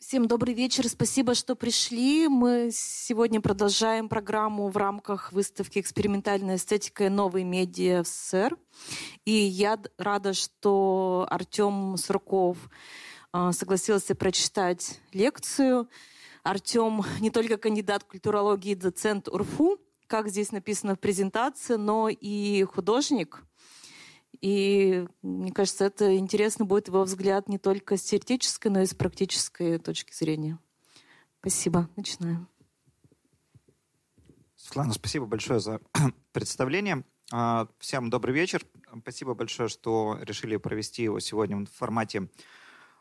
Всем добрый вечер, спасибо, что пришли. Мы сегодня продолжаем программу в рамках выставки «Экспериментальная эстетика и новые медиа в СССР». И я рада, что Артем Сурков а, согласился прочитать лекцию. Артем не только кандидат культурологии, доцент УРФУ, как здесь написано в презентации, но и художник – и мне кажется, это интересно будет его взгляд не только с теоретической, но и с практической точки зрения. Спасибо. Начинаем. Светлана, спасибо большое за представление. А, всем добрый вечер. Спасибо большое, что решили провести его сегодня в формате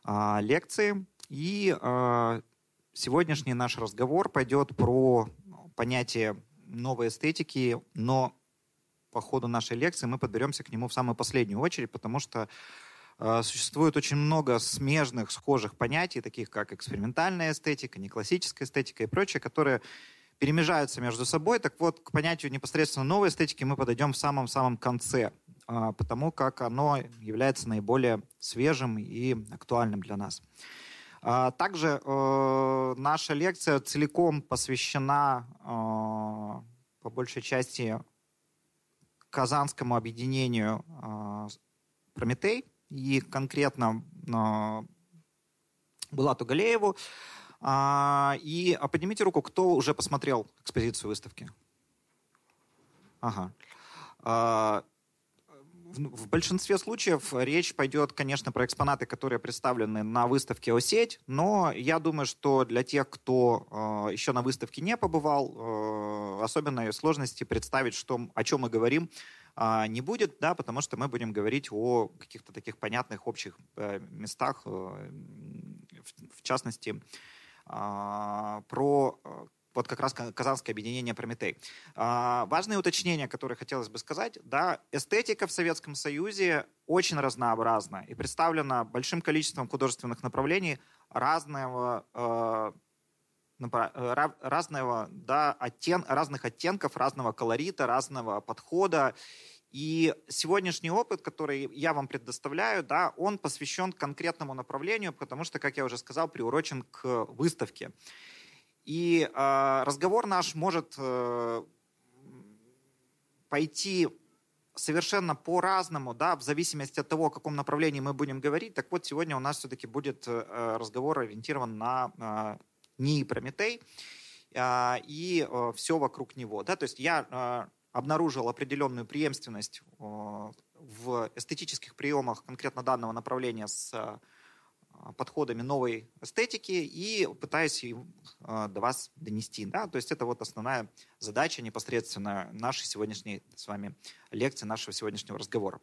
а, лекции. И а, сегодняшний наш разговор пойдет про понятие новой эстетики, но по ходу нашей лекции мы подберемся к нему в самую последнюю очередь, потому что э, существует очень много смежных, схожих понятий, таких как экспериментальная эстетика, неклассическая эстетика и прочее, которые перемежаются между собой. Так вот, к понятию непосредственно новой эстетики мы подойдем в самом-самом конце, э, потому как оно является наиболее свежим и актуальным для нас. А, также э, наша лекция целиком посвящена по большей части Казанскому объединению э, «Прометей» и конкретно э, Булату Галееву. А, и а поднимите руку, кто уже посмотрел экспозицию выставки. Ага. В большинстве случаев речь пойдет, конечно, про экспонаты, которые представлены на выставке «Осеть», но я думаю, что для тех, кто э, еще на выставке не побывал, э, особенной сложности представить, что, о чем мы говорим, э, не будет, да, потому что мы будем говорить о каких-то таких понятных общих э, местах, э, в, в частности, э, про вот как раз Казанское объединение «Прометей». А, важные уточнения, которые хотелось бы сказать. Да, эстетика в Советском Союзе очень разнообразна и представлена большим количеством художественных направлений разного э, разного, да, оттен, разных оттенков, разного колорита, разного подхода. И сегодняшний опыт, который я вам предоставляю, да, он посвящен конкретному направлению, потому что, как я уже сказал, приурочен к выставке. И э, разговор наш может э, пойти совершенно по-разному, да, в зависимости от того, о каком направлении мы будем говорить. Так вот, сегодня у нас все-таки будет э, разговор ориентирован на э, НИИ Прометей э, и э, все вокруг него. Да? То есть я э, обнаружил определенную преемственность э, в эстетических приемах конкретно данного направления с Э, подходами новой эстетики и пытаюсь их э, до вас донести. Да? То есть это вот основная задача непосредственно нашей сегодняшней с вами лекции, нашего сегодняшнего разговора.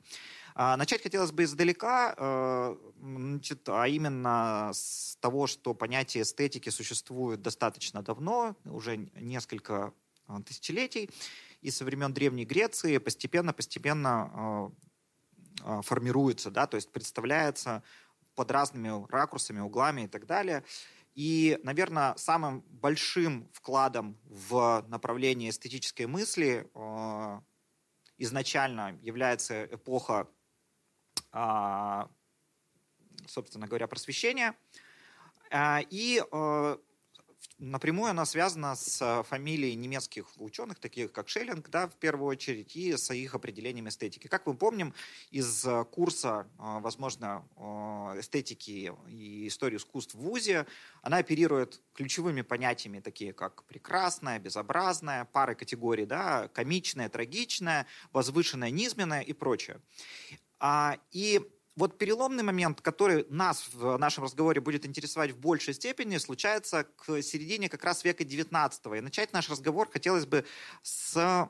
А, начать хотелось бы издалека, значит, а именно с того, что понятие эстетики существует достаточно давно, уже несколько тысячелетий, и со времен Древней Греции постепенно-постепенно формируется, да, то есть представляется под разными ракурсами, углами и так далее. И, наверное, самым большим вкладом в направление эстетической мысли э, изначально является эпоха, э, собственно говоря, просвещения. Э, и э, Напрямую она связана с э, фамилией немецких ученых, таких как Шеллинг, да, в первую очередь, и с их определением эстетики. Как мы помним из э, курса, э, возможно, эстетики и истории искусств в ВУЗе, она оперирует ключевыми понятиями, такие как прекрасная, безобразная, пары категорий, да, комичная, трагичная, возвышенная, низменная и прочее. А, и вот переломный момент, который нас в нашем разговоре будет интересовать в большей степени, случается к середине как раз века XIX. И начать наш разговор хотелось бы с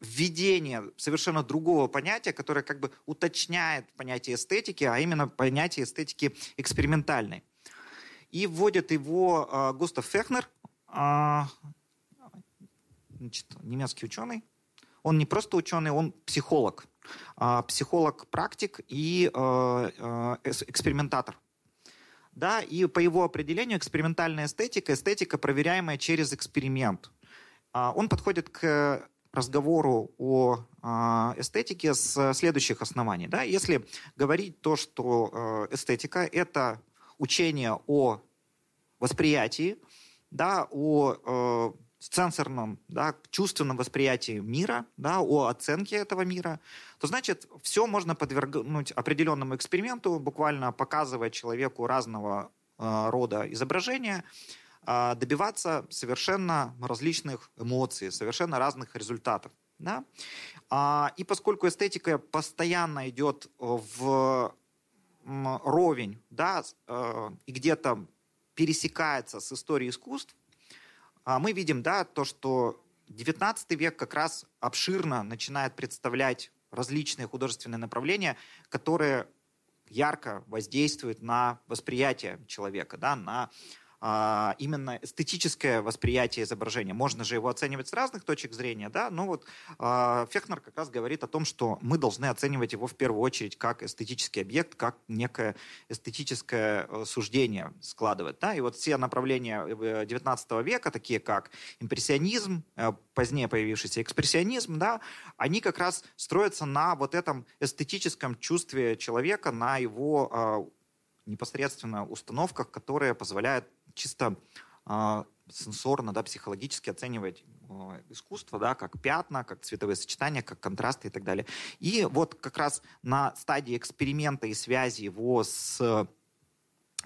введения совершенно другого понятия, которое как бы уточняет понятие эстетики, а именно понятие эстетики экспериментальной. И вводит его э, Густав Фехнер, э, значит, немецкий ученый. Он не просто ученый, он психолог. А, психолог-практик и э, э, экспериментатор. Да, и по его определению экспериментальная эстетика – эстетика, проверяемая через эксперимент. А, он подходит к разговору о а, эстетике с следующих оснований. Да? Если говорить то, что э, эстетика – это учение о восприятии, да, о сенсорном, да, чувственном восприятии мира, да, о оценке этого мира, то значит все можно подвергнуть определенному эксперименту, буквально показывая человеку разного э, рода изображения, э, добиваться совершенно различных эмоций, совершенно разных результатов. Да? А, и поскольку эстетика постоянно идет в ровень, да, э, и где-то пересекается с историей искусств, мы видим, да, то, что XIX век как раз обширно начинает представлять различные художественные направления, которые ярко воздействуют на восприятие человека, да, на а, именно эстетическое восприятие изображения. Можно же его оценивать с разных точек зрения, да, но вот а, Фехнер как раз говорит о том, что мы должны оценивать его в первую очередь как эстетический объект, как некое эстетическое э, суждение складывать, да, и вот все направления XIX э, века, такие как импрессионизм, э, позднее появившийся экспрессионизм, да, они как раз строятся на вот этом эстетическом чувстве человека, на его а, непосредственно установках, которые позволяют чисто э, сенсорно, да, психологически оценивать э, искусство, да, как пятна, как цветовые сочетания, как контрасты и так далее. И вот как раз на стадии эксперимента и связи его с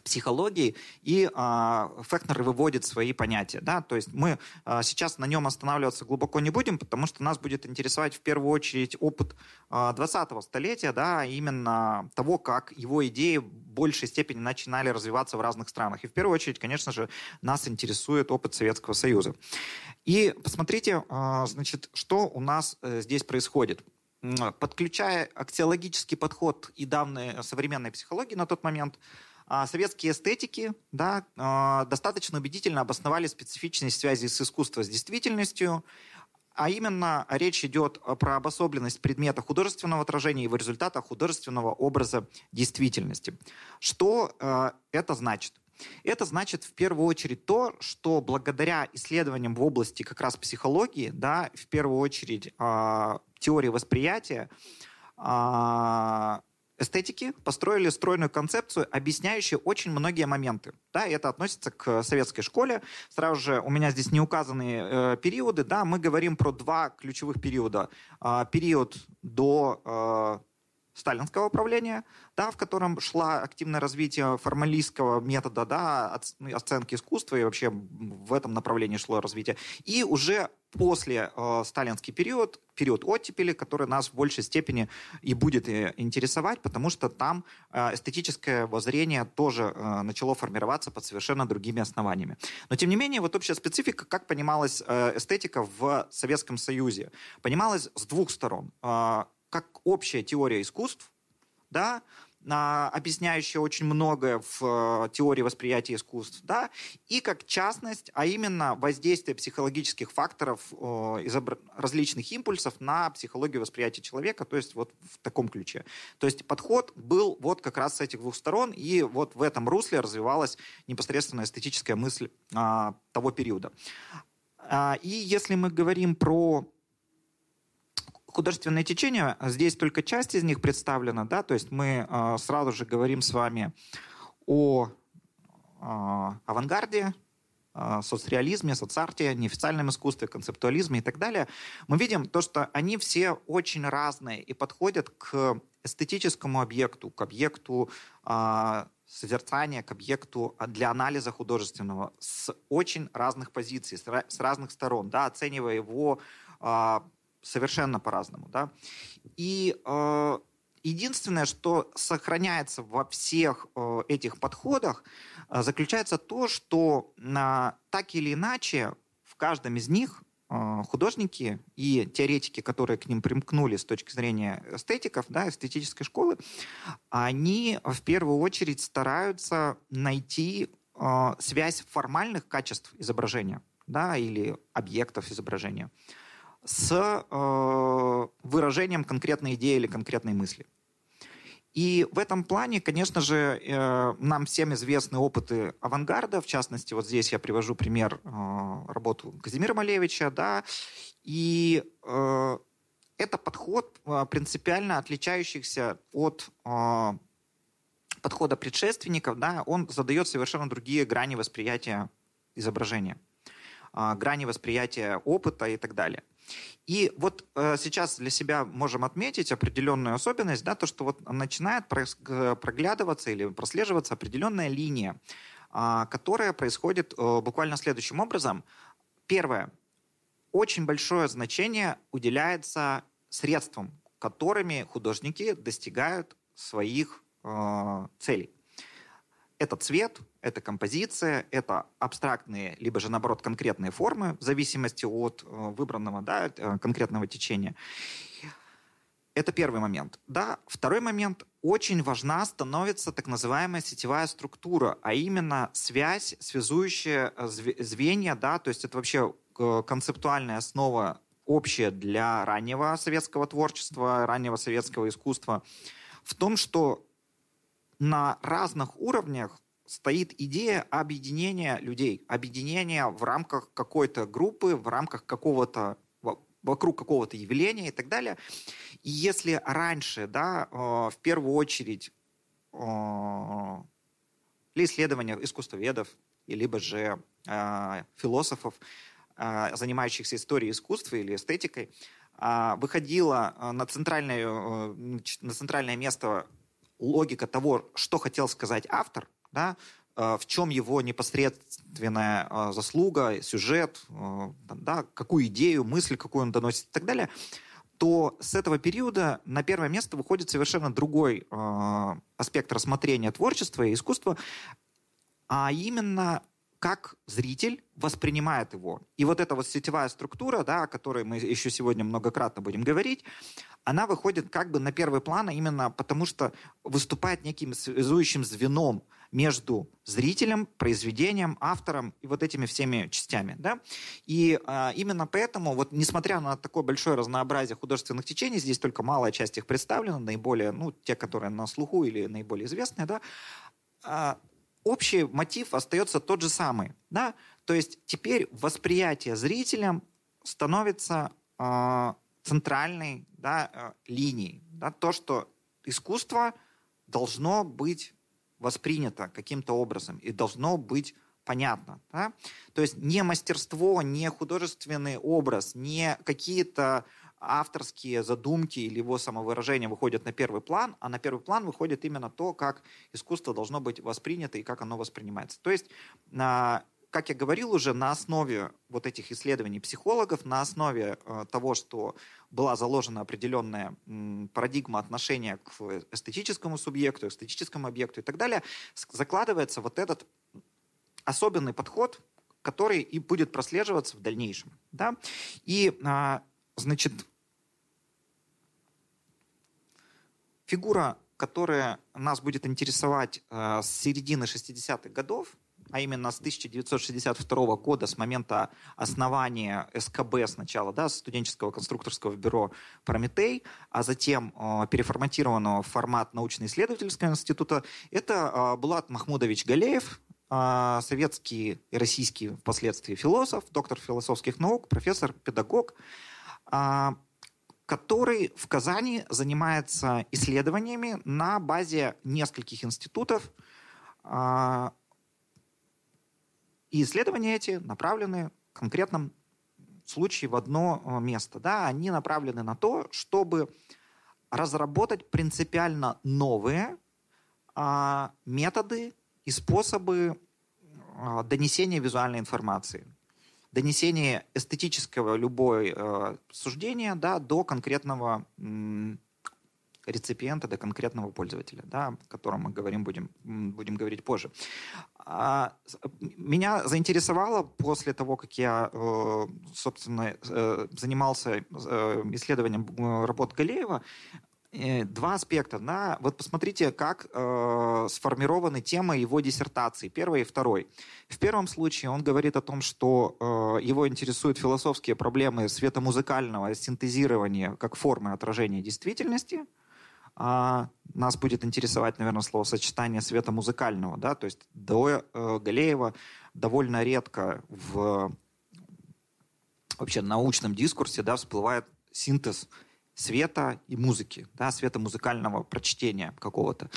психологии, и э, Фехнер выводит свои понятия. Да? То есть мы э, сейчас на нем останавливаться глубоко не будем, потому что нас будет интересовать в первую очередь опыт э, 20-го столетия, да, именно того, как его идеи большей степени начинали развиваться в разных странах. И в первую очередь, конечно же, нас интересует опыт Советского Союза. И посмотрите, э, значит, что у нас э, здесь происходит подключая аксиологический подход и данные современной психологии на тот момент, а, советские эстетики да, а, достаточно убедительно обосновали специфичность связи с искусством с действительностью, а именно речь идет про обособленность предмета художественного отражения и его результата художественного образа действительности. Что э, это значит? Это значит в первую очередь то, что благодаря исследованиям в области как раз психологии, да, в первую очередь э, теории восприятия, э, эстетики построили стройную концепцию, объясняющую очень многие моменты. Да, это относится к советской школе. Сразу же у меня здесь не указаны э, периоды. Да, мы говорим про два ключевых периода. Э, период до э, сталинского управления, да, в котором шла активное развитие формалистского метода да, ну, оценки искусства, и вообще в этом направлении шло развитие. И уже после э, сталинский период, период оттепели, который нас в большей степени и будет э, интересовать, потому что там э, эстетическое воззрение тоже э, начало формироваться под совершенно другими основаниями. Но тем не менее, вот общая специфика, как понималась э, эстетика в Советском Союзе, понималась с двух сторон. Э, как общая теория искусств, да, объясняющая очень многое в э, теории восприятия искусств, да, и как частность, а именно воздействие психологических факторов, различных импульсов на психологию восприятия человека, то есть вот в таком ключе. То есть подход был вот как раз с этих двух сторон, и вот в этом русле развивалась непосредственно эстетическая мысль а, того периода. А, и если мы говорим про художественное течение, здесь только часть из них представлена, да, то есть мы э, сразу же говорим с вами о э, авангарде, э, соцреализме, соцарте, неофициальном искусстве, концептуализме и так далее. Мы видим то, что они все очень разные и подходят к эстетическому объекту, к объекту э, созерцания, к объекту для анализа художественного с очень разных позиций, с разных сторон, да, оценивая его совершенно по-разному, да. И э, единственное, что сохраняется во всех э, этих подходах, э, заключается то, что э, так или иначе в каждом из них э, художники и теоретики, которые к ним примкнули с точки зрения эстетиков, да, эстетической школы, они в первую очередь стараются найти э, связь формальных качеств изображения да, или объектов изображения с э, выражением конкретной идеи или конкретной мысли. И в этом плане, конечно же, э, нам всем известны опыты авангарда. В частности, вот здесь я привожу пример э, работу Казимира Малевича. Да, и э, это подход э, принципиально отличающийся от э, подхода предшественников, да, он задает совершенно другие грани восприятия изображения, а, грани восприятия опыта и так далее. И вот э, сейчас для себя можем отметить определенную особенность, да, то, что вот начинает проглядываться или прослеживаться определенная линия, э, которая происходит э, буквально следующим образом. Первое. Очень большое значение уделяется средствам, которыми художники достигают своих э, целей. Это цвет, это композиция, это абстрактные, либо же, наоборот, конкретные формы, в зависимости от э, выбранного да, э, конкретного течения. Это первый момент. Да, второй момент. Очень важна становится так называемая сетевая структура, а именно связь, связующая э, звенья, да, то есть это вообще концептуальная основа общая для раннего советского творчества, раннего советского искусства, в том, что на разных уровнях стоит идея объединения людей, объединения в рамках какой-то группы, в рамках какого-то вокруг какого-то явления и так далее. И если раньше, да, э, в первую очередь э, для исследования искусствоведов, либо же э, философов, занимающихся историей искусства или эстетикой, выходила на центральное, на центральное место логика того, что хотел сказать автор, да, э, в чем его непосредственная э, заслуга, сюжет, э, да, какую идею, мысль, какую он доносит и так далее, то с этого периода на первое место выходит совершенно другой аспект рассмотрения творчества и искусства, а именно как зритель воспринимает его. И вот эта вот сетевая структура, да, о которой мы еще сегодня многократно будем говорить, она выходит как бы на первый план именно потому, что выступает неким связующим звеном между зрителем, произведением, автором и вот этими всеми частями. Да? И а, именно поэтому, вот, несмотря на такое большое разнообразие художественных течений, здесь только малая часть их представлена, наиболее, ну, те, которые на слуху или наиболее известные, да, а, общий мотив остается тот же самый. Да? То есть теперь восприятие зрителям становится э, центральной да, э, линией. Да? То, что искусство должно быть воспринято каким-то образом и должно быть понятно. Да? То есть не мастерство, не художественный образ, не какие-то авторские задумки или его самовыражение выходят на первый план, а на первый план выходит именно то, как искусство должно быть воспринято и как оно воспринимается. То есть как я говорил уже, на основе вот этих исследований психологов, на основе э, того, что была заложена определенная парадигма отношения к эстетическому субъекту, эстетическому объекту и так далее, закладывается вот этот особенный подход, который и будет прослеживаться в дальнейшем. Да? И, а, значит, фигура, которая нас будет интересовать а, с середины 60-х годов, а именно с 1962 года, с момента основания СКБ сначала, да, студенческого конструкторского бюро «Прометей», а затем э, переформатированного в формат научно-исследовательского института, это э, Булат Махмудович Галеев, э, советский и российский впоследствии философ, доктор философских наук, профессор, педагог, э, который в Казани занимается исследованиями на базе нескольких институтов, и исследования эти направлены в конкретном случае в одно э, место. Да? Они направлены на то, чтобы разработать принципиально новые а, методы и способы а, донесения визуальной информации, донесения эстетического любой а, суждения да, до конкретного м, реципиента, до конкретного пользователя, да, о котором мы говорим, будем, будем говорить позже. А, меня заинтересовало после того, как я, э, собственно, э, занимался э, исследованием работ Галеева, два аспекта. Да? Вот посмотрите, как э, сформированы темы его диссертации, первой и второй. В первом случае он говорит о том, что э, его интересуют философские проблемы светомузыкального синтезирования как формы отражения действительности – а нас будет интересовать, наверное, словосочетание света музыкального, да, то есть до э, Галеева довольно редко в вообще научном дискурсе, да, всплывает синтез света и музыки, да, света музыкального прочтения какого-то.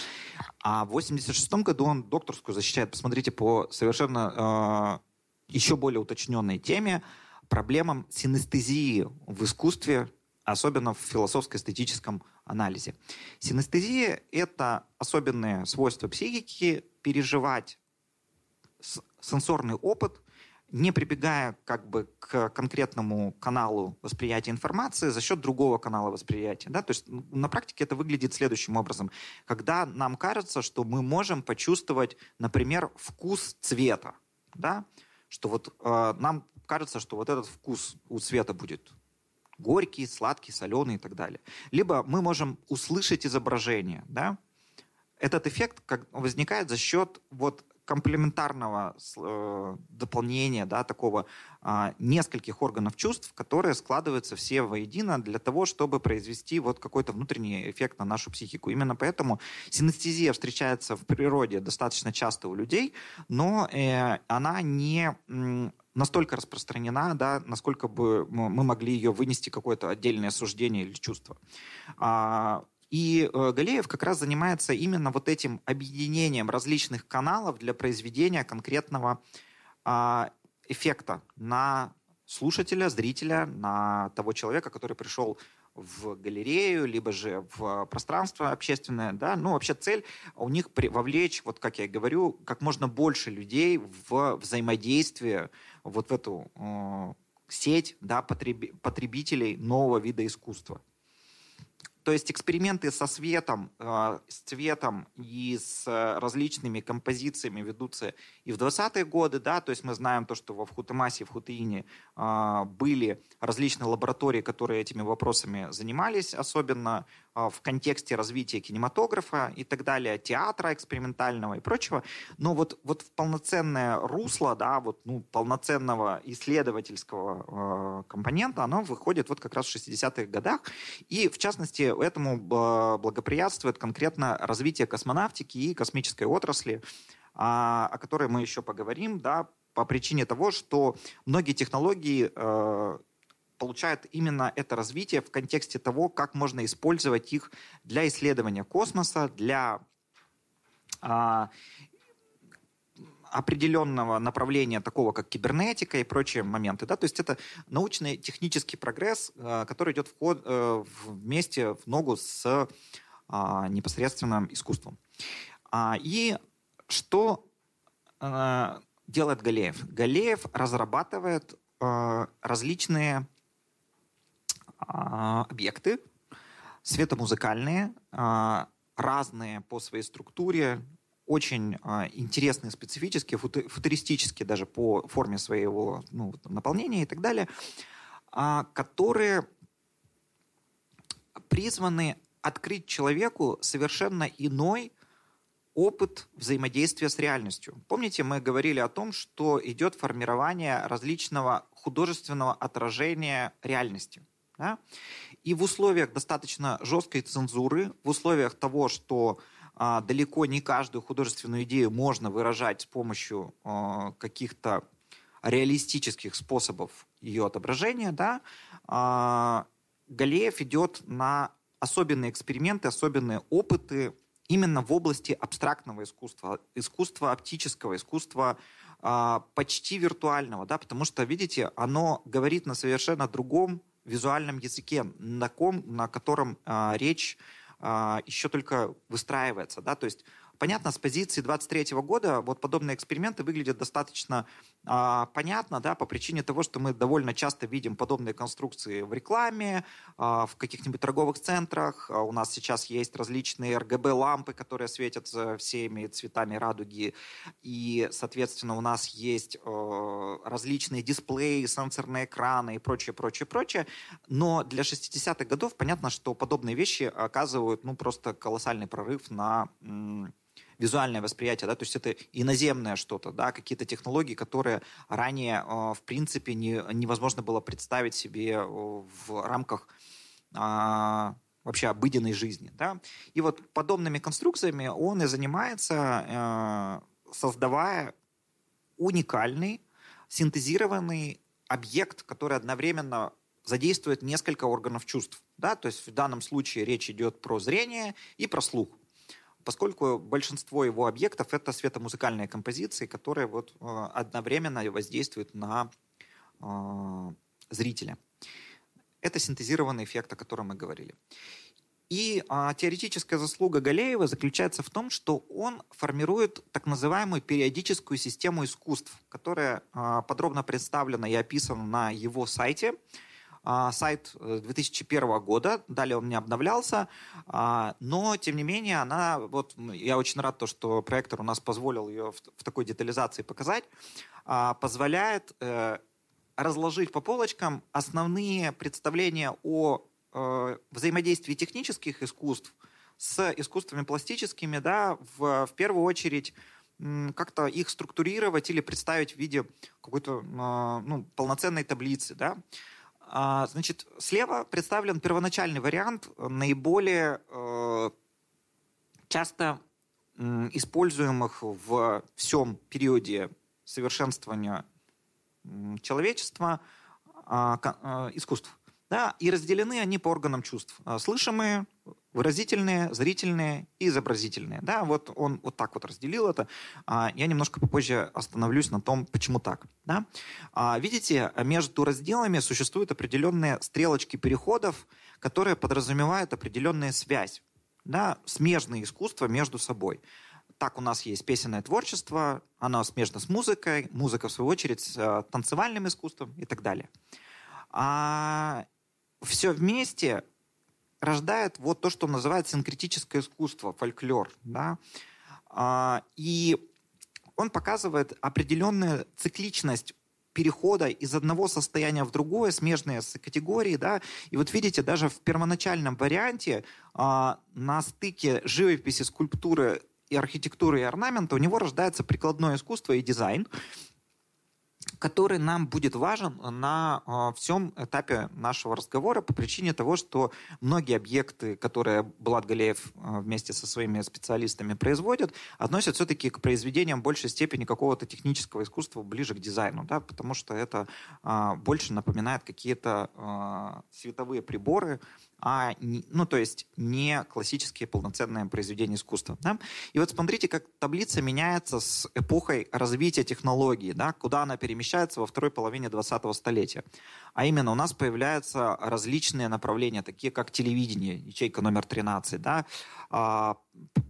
А в 86 году он докторскую защищает, посмотрите, по совершенно э, еще более уточненной теме, проблемам синестезии в искусстве, особенно в философско-эстетическом анализе. Синестезия – это особенные свойства психики переживать сенсорный опыт – не прибегая как бы к конкретному каналу восприятия информации за счет другого канала восприятия. Да? То есть на практике это выглядит следующим образом. Когда нам кажется, что мы можем почувствовать, например, вкус цвета, да? что вот э, нам кажется, что вот этот вкус у цвета будет горький, сладкий, соленый и так далее. Либо мы можем услышать изображение, да, этот эффект возникает за счет вот комплементарного э, дополнения, да, такого э, нескольких органов чувств, которые складываются все воедино для того, чтобы произвести вот какой-то внутренний эффект на нашу психику. Именно поэтому синестезия встречается в природе достаточно часто у людей, но э, она не настолько распространена, да, насколько бы мы могли ее вынести какое-то отдельное суждение или чувство. А, и э, Галеев как раз занимается именно вот этим объединением различных каналов для произведения конкретного а, эффекта на слушателя, зрителя, на того человека, который пришел в галерею, либо же в пространство общественное, да, ну, вообще цель у них вовлечь, вот как я говорю, как можно больше людей в взаимодействие вот в эту э, сеть, да, потреби, потребителей нового вида искусства. То есть эксперименты со светом, э, с цветом и с э, различными композициями ведутся и в 20-е годы, да, то есть мы знаем то, что во Вхутемасе, в Хутеине э, были различные лаборатории, которые этими вопросами занимались, особенно в контексте развития кинематографа и так далее, театра экспериментального и прочего. Но вот, вот в полноценное русло, да, вот, ну, полноценного исследовательского компонента, оно выходит вот как раз в 60-х годах. И, в частности, этому благоприятствует конкретно развитие космонавтики и космической отрасли, а, о которой мы еще поговорим, да, по причине того, что многие технологии э, получают именно это развитие в контексте того, как можно использовать их для исследования космоса, для а, определенного направления, такого как кибернетика и прочие моменты. Да? То есть это научный технический прогресс, э, который идет в ход, э, вместе, в ногу с а, непосредственным искусством. А, и что делает Галеев? Галеев разрабатывает различные а, объекты, светомузыкальные, разные по своей структуре, очень э, интересные, специфические, футуристические даже по форме своего ну, наполнения и так далее, которые призваны открыть человеку совершенно иной опыт взаимодействия с реальностью. Помните, мы говорили о том, что идет формирование различного художественного отражения реальности. Да? И в условиях достаточно жесткой цензуры, в условиях того, что а, далеко не каждую художественную идею можно выражать с помощью а, каких-то реалистических способов ее отображения, да, а, Галеев идет на особенные эксперименты, особенные опыты именно в области абстрактного искусства, искусства оптического, искусства почти виртуального, да, потому что, видите, оно говорит на совершенно другом визуальном языке, на, ком, на котором э, речь а, еще только выстраивается. Да? То есть Понятно, с позиции 23 года вот подобные эксперименты выглядят достаточно понятно, да, по причине того, что мы довольно часто видим подобные конструкции в рекламе, а, в каких-нибудь торговых центрах. А, у нас сейчас есть различные RGB-лампы, которые светят всеми цветами радуги. И, соответственно, у нас есть а, различные дисплеи, сенсорные экраны и прочее, прочее, прочее. Но для 60-х годов понятно, что подобные вещи оказывают ну, просто колоссальный прорыв на визуальное восприятие, да, то есть это иноземное что-то, да, какие-то технологии, которые ранее, э, в принципе, не, невозможно было представить себе э, в рамках а, вообще обыденной жизни, да. И вот подобными конструкциями он и занимается, э, создавая уникальный, синтезированный объект, который одновременно задействует несколько органов чувств. Да? То есть в данном случае речь идет про зрение и про слух поскольку большинство его объектов это светомузыкальные композиции, которые вот э, одновременно воздействуют на э, зрителя. Это синтезированный эффект, о котором мы говорили. И а, теоретическая заслуга Галеева заключается в том, что он формирует так называемую периодическую систему искусств, которая а, подробно представлена и описана на его сайте. А, сайт 2001 э, года, далее он не обновлялся, а, но тем не менее она, вот я очень рад то, что проектор у нас позволил ее в, в такой детализации показать, а, позволяет э, разложить по полочкам основные представления о э, взаимодействии технических искусств с искусствами пластическими, да, в, в первую очередь как-то их структурировать или представить в виде какой-то ну, полноценной таблицы, да. А, значит, слева представлен первоначальный вариант наиболее э, часто используемых в всем периоде совершенствования человечества а, а, искусств. Да, и разделены они по органам чувств. Слышимые, выразительные, зрительные и изобразительные. Да, вот он вот так вот разделил это. Я немножко попозже остановлюсь на том, почему так. Да? Видите, между разделами существуют определенные стрелочки переходов, которые подразумевают определенную связь. Да, смежные искусства между собой так у нас есть песенное творчество, оно смежно с музыкой, музыка, в свою очередь, с э, танцевальным искусством и так далее. А все вместе рождает вот то, что называется синкретическое искусство, фольклор. Да? А, и он показывает определенную цикличность перехода из одного состояния в другое, смежные с категории, да, и вот видите, даже в первоначальном варианте а, на стыке живописи, скульптуры и архитектуры, и орнамента, у него рождается прикладное искусство и дизайн, который нам будет важен на э, всем этапе нашего разговора по причине того, что многие объекты, которые Булат Галеев э, вместе со своими специалистами производит, относят все-таки к произведениям большей степени какого-то технического искусства ближе к дизайну, да, потому что это э, больше напоминает какие-то световые приборы, а, ну, то есть не классические полноценные произведения искусства. Да? И вот смотрите, как таблица меняется с эпохой развития технологии, да, куда она перемещается во второй половине 20-го столетия. А именно у нас появляются различные направления, такие как телевидение, ячейка номер 13, да, а,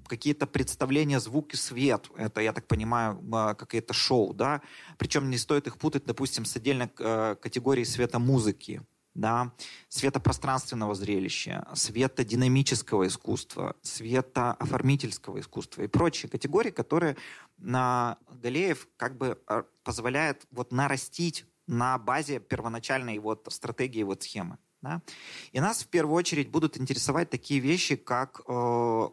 какие-то представления звук и свет, это, я так понимаю, какие-то шоу, да, причем не стоит их путать, допустим, с отдельной э, категорией света музыки, да, светопространственного зрелища, светодинамического искусства, светооформительского искусства и прочие категории, которые на Галеев как бы а, позволяет вот нарастить на базе первоначальной вот стратегии вот схемы. Да? И нас в первую очередь будут интересовать такие вещи, как э,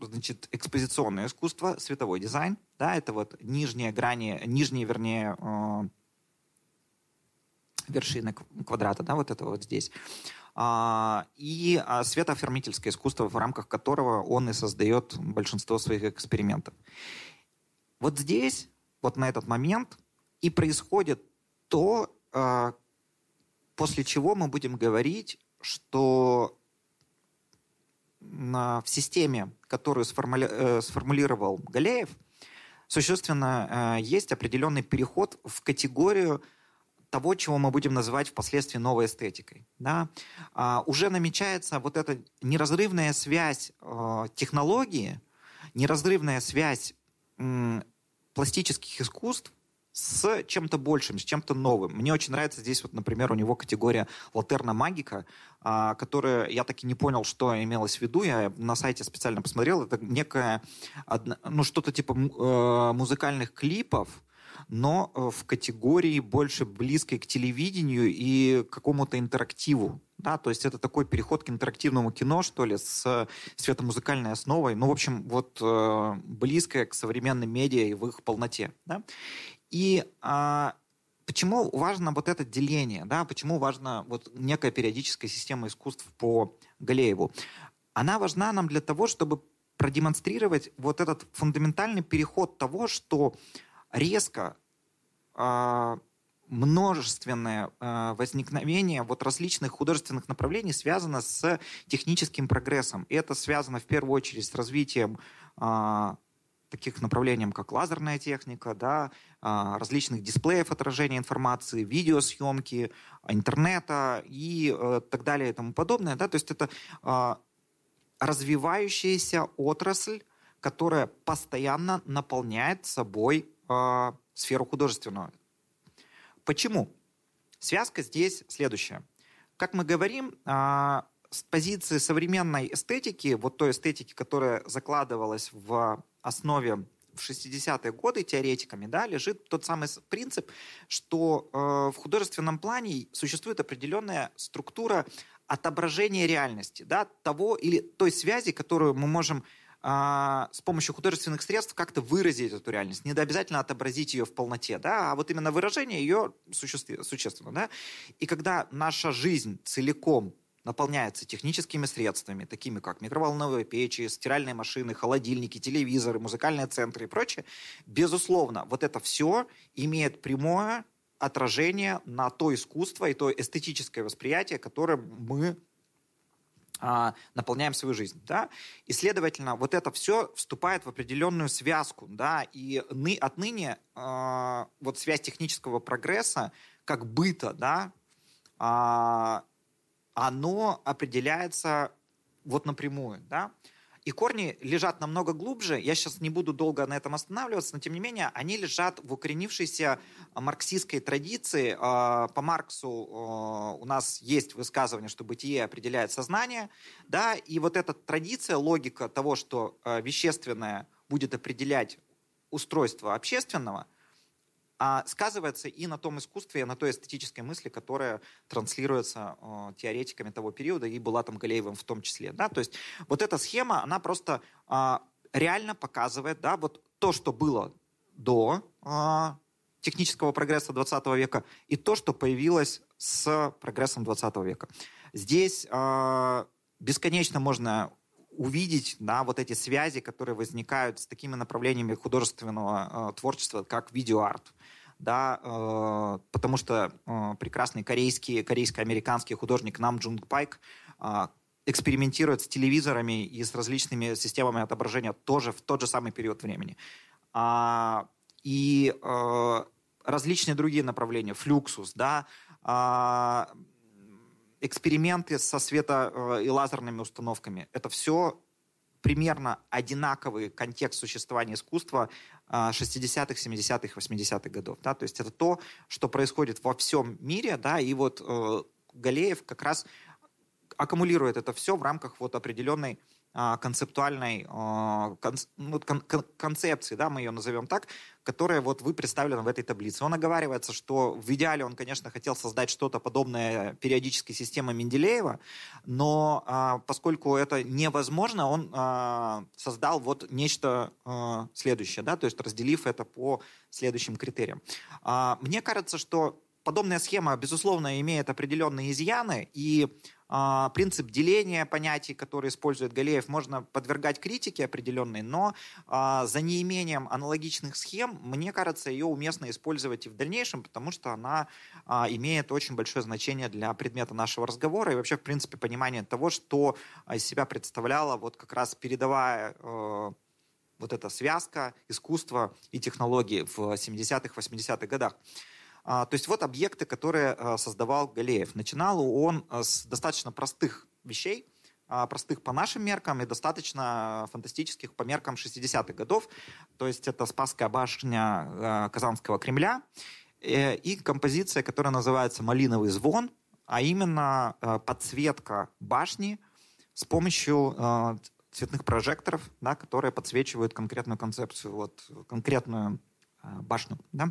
значит, экспозиционное искусство, световой дизайн, да, это вот нижние грани, нижние, вернее, э, вершины квадрата, да, вот это вот здесь. А, и а, светооформительское искусство, в рамках которого он и создает большинство своих экспериментов. Вот здесь, вот на этот момент, и происходит то, а, после чего мы будем говорить, что в системе, которую сформули... Э, сформулировал Галеев, существенно э, есть определенный переход в категорию того, чего мы будем называть впоследствии новой эстетикой. Да? А, уже намечается вот эта неразрывная связь э, технологии, неразрывная связь э, пластических искусств с чем-то большим, с чем-то новым. Мне очень нравится здесь, вот, например, у него категория латерна магика, а, которая я так и не понял, что имелось в виду. Я на сайте специально посмотрел. Это некое, ну, что-то типа э, музыкальных клипов, но э, в категории больше близкой к телевидению и какому-то интерактиву. Да, то есть это такой переход к интерактивному кино, что ли, с светомузыкальной основой. Ну, в общем, вот э, близкое к современным медиа и в их полноте. Да? И а, почему важно вот это деление, да, почему важна вот некая периодическая система искусств по Галееву? Она важна нам для того, чтобы продемонстрировать вот этот фундаментальный переход того, что резко э, множественное э, возникновение вот различных художественных направлений связано с техническим прогрессом. И это связано в первую очередь с развитием э, таких направлений, как лазерная техника, да, различных дисплеев отражения информации, видеосъемки, интернета и э, так далее и тому подобное. Да? То есть это развивающаяся отрасль, которая постоянно наполняет собой э, сферу художественную. Почему? Связка здесь следующая. Как мы говорим, э, с позиции современной эстетики, вот той эстетики, которая закладывалась в основе в 60-е годы теоретиками, да, лежит тот самый принцип, что э, в художественном плане существует определенная структура отображения реальности, да, того или той связи, которую мы можем а, с помощью художественных средств как-то выразить эту реальность. Не обязательно отобразить ее в полноте, да, а вот именно выражение ее существенно. Да? И когда наша жизнь целиком наполняется техническими средствами, такими как микроволновые печи, стиральные машины, холодильники, телевизоры, музыкальные центры и прочее, безусловно, вот это все имеет прямое отражение на то искусство и то эстетическое восприятие, которое мы наполняем свою жизнь. Да? И, следовательно, вот это все вступает в определенную связку. Да? И ны, отныне э, вот связь технического прогресса как быта, да, э, оно определяется вот напрямую. Да? И корни лежат намного глубже. Я сейчас не буду долго на этом останавливаться, но тем не менее они лежат в укоренившейся марксистской традиции. А, по Марксу а, у нас есть высказывание, что бытие определяет сознание. Да? И вот эта традиция, логика того, что а, вещественное будет определять устройство общественного – а сказывается и на том искусстве, и на той эстетической мысли, которая транслируется э, теоретиками того периода, и была там Галеевым в том числе. Да? То есть вот эта схема, она просто э, реально показывает да, вот то, что было до э, технического прогресса 20 века, и то, что появилось с прогрессом 20 века. Здесь э, бесконечно можно увидеть да, вот эти связи, которые возникают с такими направлениями художественного э, творчества, как видеоарт. Да, э, потому что э, прекрасный корейский, корейско-американский художник Нам Джун Пайк э, экспериментирует с телевизорами и с различными системами отображения тоже в тот же самый период времени. А, и различные другие направления, флюксус, да, а, эксперименты со свето- и лазерными установками. Это все примерно одинаковый контекст существования искусства 60-х, 70-х, 80-х годов. Да? То есть это то, что происходит во всем мире, да, и вот э, Галеев как раз аккумулирует это все в рамках вот определенной концептуальной а, ну, концепции, да, мы ее назовем так, которая вот вы представлены в этой таблице. Он оговаривается, что в идеале он, конечно, хотел создать что-то подобное периодической системе Менделеева, но а, поскольку это невозможно, он создал вот нечто следующее, да, то есть разделив это по следующим критериям. Мне кажется, что подобная схема, безусловно, имеет определенные изъяны, и а, принцип деления понятий, который использует Галеев, можно подвергать критике определенной, но а, за неимением аналогичных схем, мне кажется, ее уместно использовать и в дальнейшем, потому что она а, имеет очень большое значение для предмета нашего разговора и вообще, в принципе, понимания того, что из себя представляла вот как раз передовая э, вот эта связка искусства и технологии в 70-х, 80-х годах. А, то есть вот объекты, которые а, создавал Галеев. Начинал он а, с достаточно простых вещей, простых по нашим меркам и достаточно фантастических по меркам 60-х годов. То есть это Спасская башня Казанского Кремля э, и композиция, которая называется «Малиновый звон», а именно подсветка башни с помощью цветных прожекторов, да, которые подсвечивают конкретную концепцию, вот, конкретную башню. Да.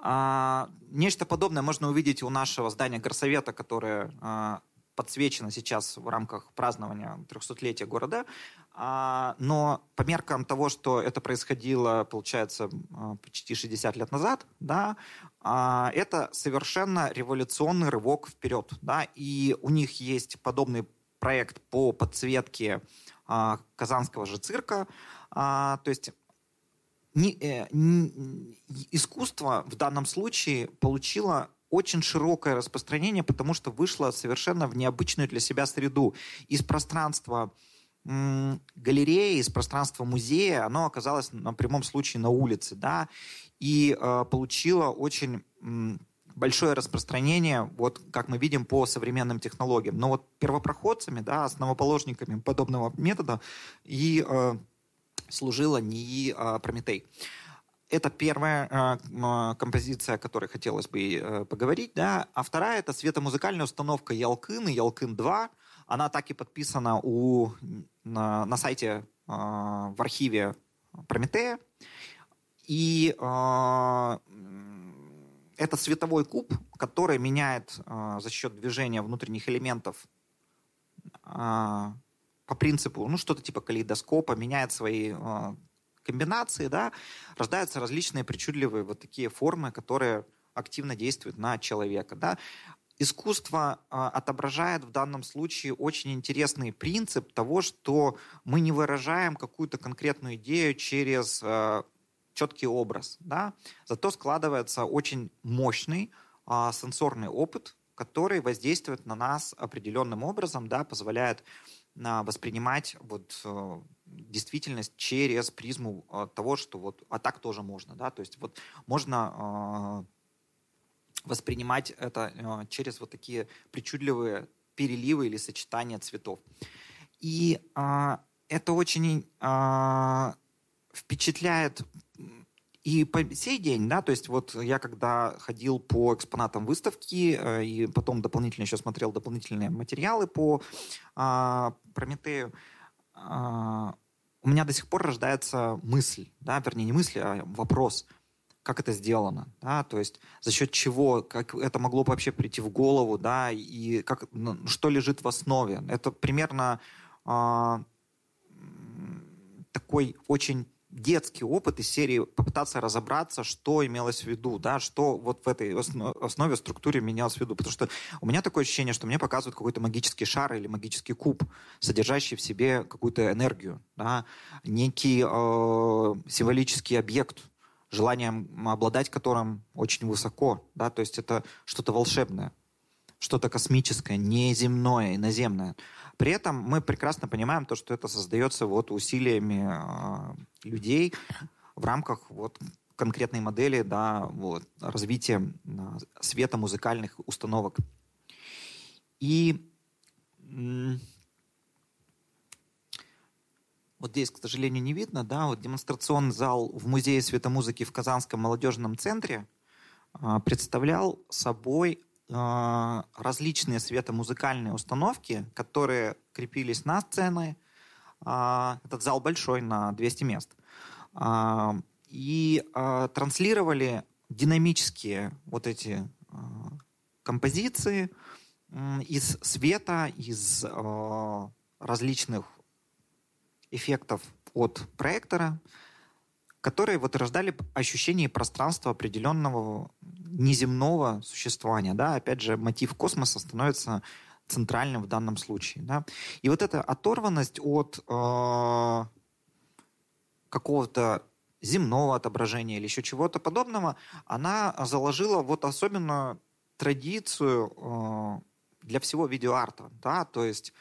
А, нечто подобное можно увидеть у нашего здания горсовета, которое а, подсвечено сейчас в рамках празднования 300-летия города. А, но по меркам того, что это происходило, получается, почти 60 лет назад, да, это совершенно революционный рывок вперед. Да, и у них есть подобный проект по подсветке казанского же цирка. То есть не, э, не, искусство в данном случае получило очень широкое распространение, потому что вышло совершенно в необычную для себя среду. Из пространства галереи, из пространства музея, оно оказалось на прямом случае на улице, да, и э, получило очень м, большое распространение, вот как мы видим по современным технологиям. Но вот первопроходцами, да, основоположниками подобного метода и э, служила НИИ э, Прометей. Это первая э, композиция, о которой хотелось бы э, поговорить. Да? А вторая — это светомузыкальная установка Ялкын и Ялкын-2. Она так и подписана у, на, на сайте в архиве Прометея. И э, это световой куб, который меняет э, за счет движения внутренних элементов по принципу, ну, что-то типа калейдоскопа, меняет свои э, комбинации, да, рождаются различные причудливые вот такие формы, которые активно действуют на человека, да. Искусство э, отображает в данном случае очень интересный принцип того, что мы не выражаем какую-то конкретную идею через э, четкий образ, да, зато складывается очень мощный э, сенсорный опыт, который воздействует на нас определенным образом, да, позволяет воспринимать вот э, действительность через призму э, того, что вот, а так тоже можно, да, то есть вот можно э, воспринимать это через вот такие причудливые переливы или сочетания цветов. И это очень впечатляет и по сей день, да, то есть вот я когда ходил по экспонатам выставки э, и потом дополнительно еще смотрел дополнительные материалы по э, Прометею, а, у меня до сих пор рождается мысль, да, вернее, не мысль, а вопрос, как это сделано, да, то есть за счет чего, как это могло вообще прийти в голову, да, и как, ну, что лежит в основе. Это примерно э, такой очень детский опыт из серии попытаться разобраться, что имелось в виду, да, что вот в этой основе, структуре менялось в виду. Потому что у меня такое ощущение, что мне показывают какой-то магический шар или магический куб, содержащий в себе какую-то энергию, да, некий э, символический объект, желанием обладать которым очень высоко, да, то есть это что-то волшебное, что-то космическое, неземное, иноземное. При этом мы прекрасно понимаем то, что это создается вот усилиями э, людей в рамках вот конкретной модели да, вот, развития э, света музыкальных установок. И вот здесь, к сожалению, не видно, да, вот демонстрационный зал в Музее светомузыки в Казанском молодежном центре э, представлял собой а, различные светомузыкальные установки, которые крепились на сцены. А, этот зал большой, на 200 мест. А, и транслировали динамические вот эти композиции из света, из различных эффектов от проектора, которые вот рождали ощущение пространства определенного неземного существования. Да? Опять же, мотив космоса становится центральным в данном случае. Да? И вот эта оторванность от э, какого-то земного отображения или еще чего-то подобного, она заложила вот особенно традицию э, для всего видеоарта. Да? То есть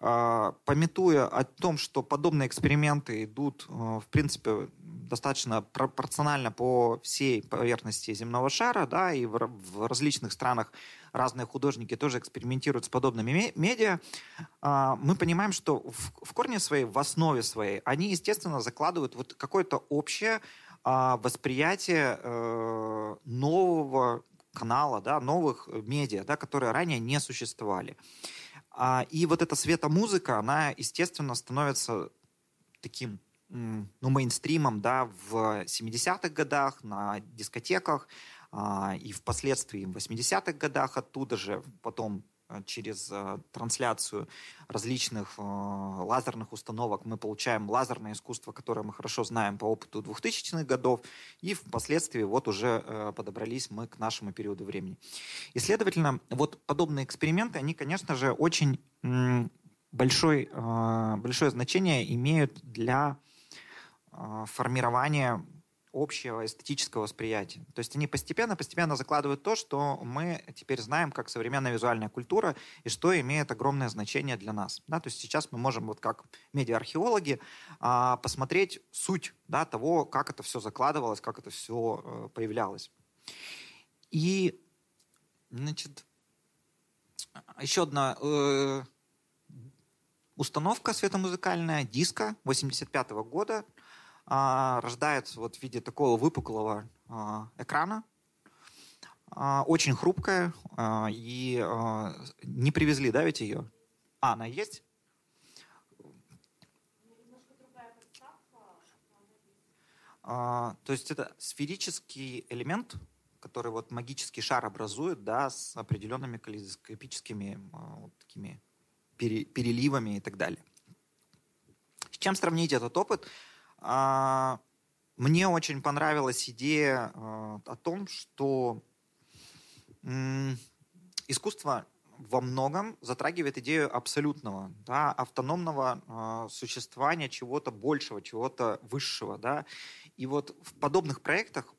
э, пометуя о том, что подобные эксперименты идут, э, в принципе, достаточно пропорционально по всей поверхности земного шара, да, и в, в различных странах разные художники тоже экспериментируют с подобными медиа, а, мы понимаем, что в, в корне своей, в основе своей, они, естественно, закладывают вот какое-то общее а, восприятие э, нового канала, да, новых медиа, да, которые ранее не существовали. А, и вот эта светомузыка, она, естественно, становится таким ну, мейнстримом да, в 70-х годах на дискотеках а, и впоследствии в 80-х годах оттуда же потом э, через э, трансляцию различных э, лазерных установок мы получаем лазерное искусство, которое мы хорошо знаем по опыту 2000-х годов, и впоследствии вот уже подобрались мы к нашему периоду времени. И, следовательно, вот подобные эксперименты, они, конечно же, очень большой, большое значение имеют для а, формирования общего эстетического восприятия. То есть они постепенно-постепенно закладывают то, что мы теперь знаем как современная визуальная культура и что имеет огромное значение для нас. Да? То есть сейчас мы можем вот как медиа-археологи а, посмотреть суть да, того, как это все закладывалось, как это все э, появлялось. И, значит, еще одна э, установка светомузыкальная, диско 85 -го года, а, рождается вот в виде такого выпуклого а, экрана, а, очень хрупкая, и не привезли, да, ведь ее? А, она есть? То есть это сферический элемент, который вот магический шар образует, да, с определенными калейдоскопическими вот такими пере, переливами и так далее. С чем сравнить этот опыт? А, мне очень понравилась идея а, о том, что искусство во многом затрагивает идею абсолютного, да, автономного э, существования чего-то большего, чего-то высшего. Да. И вот в подобных проектах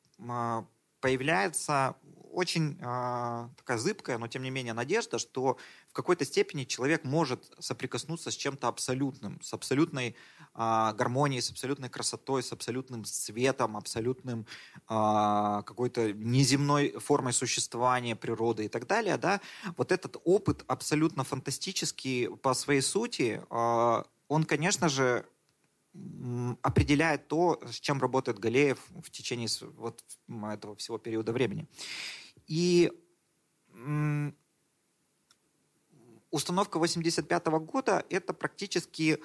появляется очень э, такая зыбкая, но тем не менее надежда, что в какой-то степени человек может соприкоснуться с чем-то абсолютным, с абсолютной э, гармонией, с абсолютной красотой, с абсолютным светом, абсолютным э, какой-то неземной формой существования природы и так далее. Да? Вот этот опыт абсолютно фантастический по своей сути, э, он, конечно же, определяет то, с чем работает Галеев в течение вот этого всего периода времени. И установка 85 -го года – это практически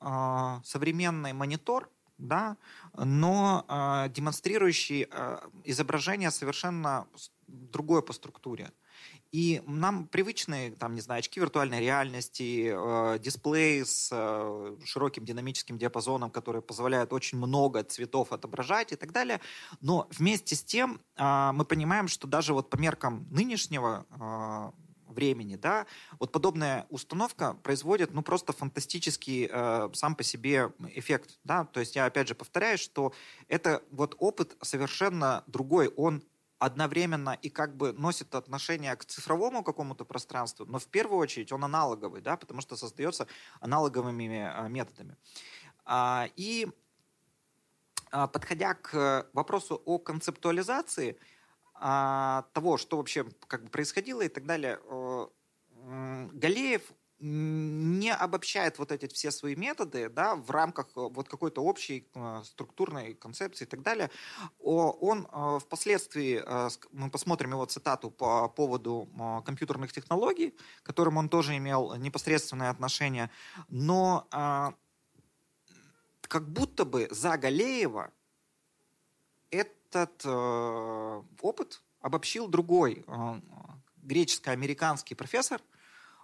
современный монитор, да, но э, демонстрирующий э, изображение совершенно другое по структуре. И нам привычные, там, не знаю, очки виртуальной реальности, э, дисплей с э, широким динамическим диапазоном, который позволяет очень много цветов отображать и так далее. Но вместе с тем э, мы понимаем, что даже вот по меркам нынешнего э, времени, да, вот подобная установка производит, ну, просто фантастический э, сам по себе эффект, да, то есть я опять же повторяю, что это вот опыт совершенно другой, он одновременно и как бы носит отношение к цифровому какому-то пространству, но в первую очередь он аналоговый, да, потому что создается аналоговыми а, методами. А, и а, подходя к вопросу о концептуализации а, того, что вообще как бы происходило и так далее, Галеев не обобщает вот эти все свои методы да, в рамках э, вот какой-то общей э, структурной концепции и так далее. Он э, впоследствии, мы посмотрим его цитату по поводу компьютерных технологий, к которым он тоже имел непосредственное отношение, но как будто бы за Галеева этот опыт обобщил другой греческо-американский профессор –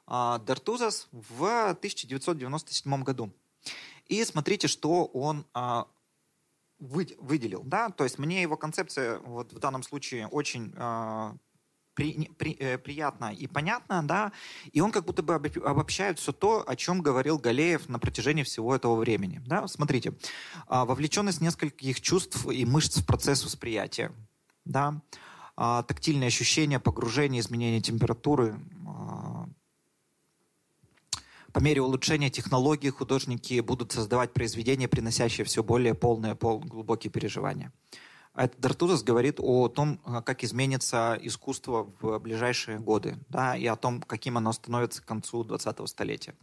а, Дартузас в 1997 году. И смотрите, что он выделил. Да? То есть мне его концепция вот в данном случае очень при, при, э, приятно и понятно, да, и он как будто бы обобщает все то, о чем говорил Галеев на протяжении всего этого времени. Да? Смотрите, вовлеченность нескольких чувств и мышц в процесс восприятия, да, тактильные ощущения, погружение, изменение температуры, по мере улучшения технологий художники будут создавать произведения, приносящие все более полные, пол, глубокие переживания. А этот Дартузас говорит о том, а, как изменится искусство в ближайшие годы, да, и о том, каким оно становится к концу 20-го столетия.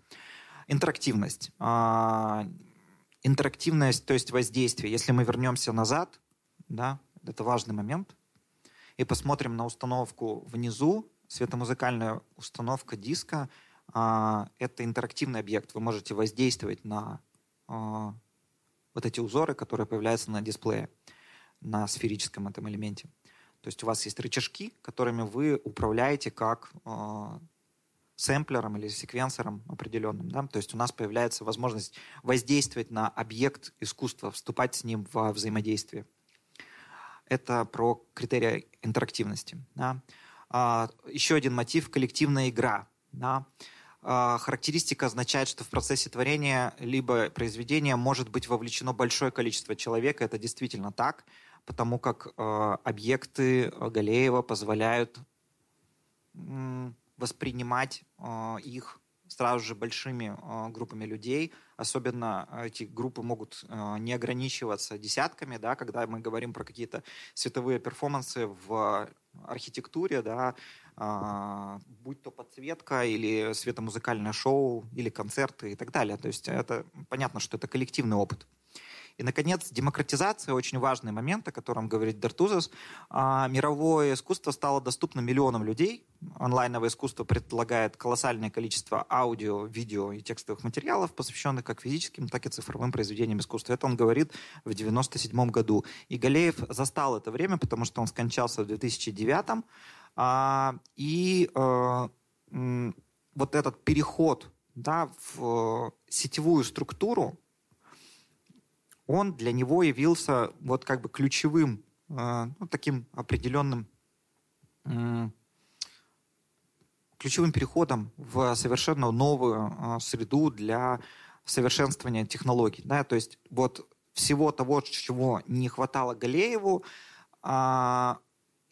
Интерактивность. А, интерактивность, то есть воздействие. Если мы вернемся назад, да, это важный момент, и посмотрим на установку внизу, светомузыкальная установка диска – это интерактивный объект. Вы можете воздействовать на вот эти узоры, которые появляются на дисплее, на сферическом этом элементе. То есть у вас есть рычажки, которыми вы управляете как э, сэмплером или секвенсором определенным. Да? То есть у нас появляется возможность воздействовать на объект искусства, вступать с ним во взаимодействие. Это про критерии интерактивности. Да? А, еще один мотив – коллективная игра. Да? А, характеристика означает, что в процессе творения либо произведения может быть вовлечено большое количество человек. Это действительно так. Потому как э, объекты Галеева позволяют э, воспринимать э, их сразу же большими э, группами людей. Особенно эти группы могут э, не ограничиваться десятками, да, когда мы говорим про какие-то световые перформансы в архитектуре, да, э, будь то подсветка или светомузыкальное шоу, или концерты и так далее. То есть это понятно, что это коллективный опыт. И, наконец, демократизация, очень важный момент, о котором говорит Дартузас. А, мировое искусство стало доступно миллионам людей. Онлайновое искусство предлагает колоссальное количество аудио, видео и текстовых материалов, посвященных как физическим, так и цифровым произведениям искусства. Это он говорит в 1997 году. И Галеев застал это время, потому что он скончался в 2009 а, и э, вот этот переход да, в сетевую структуру, он для него явился вот как бы ключевым, э, ну, таким определенным ключевым переходом в совершенно новую э, среду для совершенствования технологий. Да? То есть вот всего того, чего не хватало Галееву, а,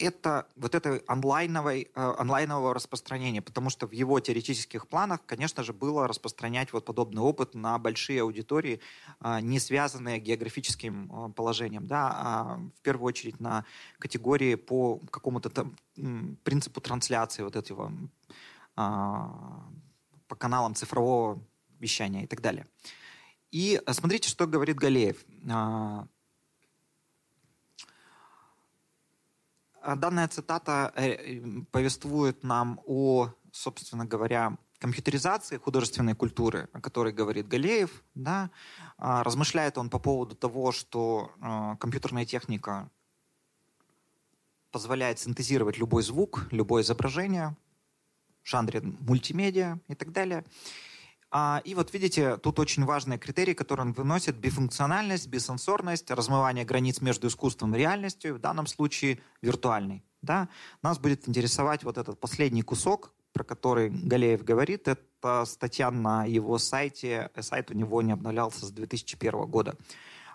это вот это онлайновой, э, онлайнового распространения, потому что в его теоретических планах, конечно же, было распространять вот подобный опыт на большие аудитории, э, не связанные географическим э, положением, да, а в первую очередь на категории по какому-то там принципу трансляции вот этого по каналам цифрового вещания и так далее. И смотрите, что говорит Галеев. Данная цитата э, повествует нам о, собственно говоря, компьютеризации художественной культуры, о которой говорит Галеев. Да? А, размышляет он по поводу того, что а, компьютерная техника позволяет синтезировать любой звук, любое изображение в жанре мультимедиа и так далее. А, и вот видите, тут очень важные критерии, которые он выносит. Бифункциональность, бисенсорность, размывание границ между искусством и реальностью, в данном случае виртуальный. Да? Нас будет интересовать вот этот последний кусок, про который Галеев говорит. Это статья на его сайте. Сайт у него не обновлялся с 2001 года.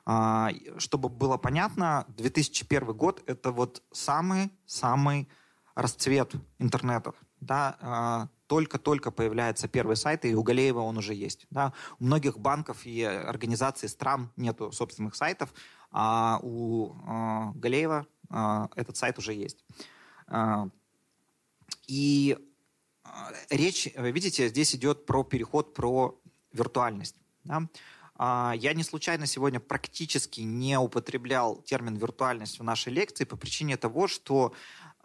А, чтобы было понятно, 2001 год — это вот самый-самый расцвет интернета. Да? Только-только появляется первый сайт, и у Галеева он уже есть. Да? У многих банков и организаций стран нету собственных сайтов, а у э, Галеева э, этот сайт уже есть. Э, и речь, видите, здесь идет про переход, про виртуальность. Да? Я не случайно сегодня практически не употреблял термин виртуальность в нашей лекции по причине того, что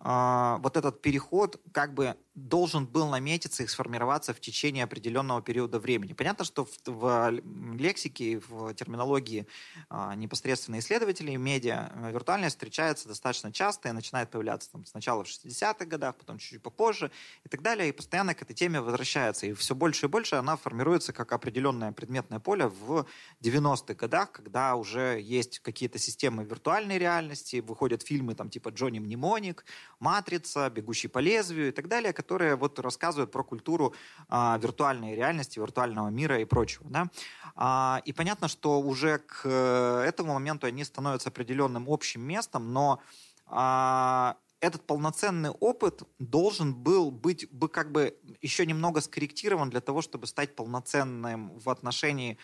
вот этот переход как бы должен был наметиться и сформироваться в течение определенного периода времени. Понятно, что в, в лексике, в терминологии а, непосредственно исследователей медиа э, виртуальность встречается достаточно часто и начинает появляться там, сначала в 60-х годах, потом чуть-чуть попозже и так далее, и постоянно к этой теме возвращается. И все больше и больше она формируется как определенное предметное поле в 90-х годах, когда уже есть какие-то системы виртуальной реальности, выходят фильмы там типа «Джонни Мнемоник», «Матрица», «Бегущий по лезвию» и так далее, которые вот рассказывают про культуру а, виртуальной реальности, виртуального мира и прочего. Да? А, и понятно, что уже к э, этому моменту они становятся определенным общим местом, но а, этот полноценный опыт должен был быть бы как бы еще немного скорректирован для того, чтобы стать полноценным в отношении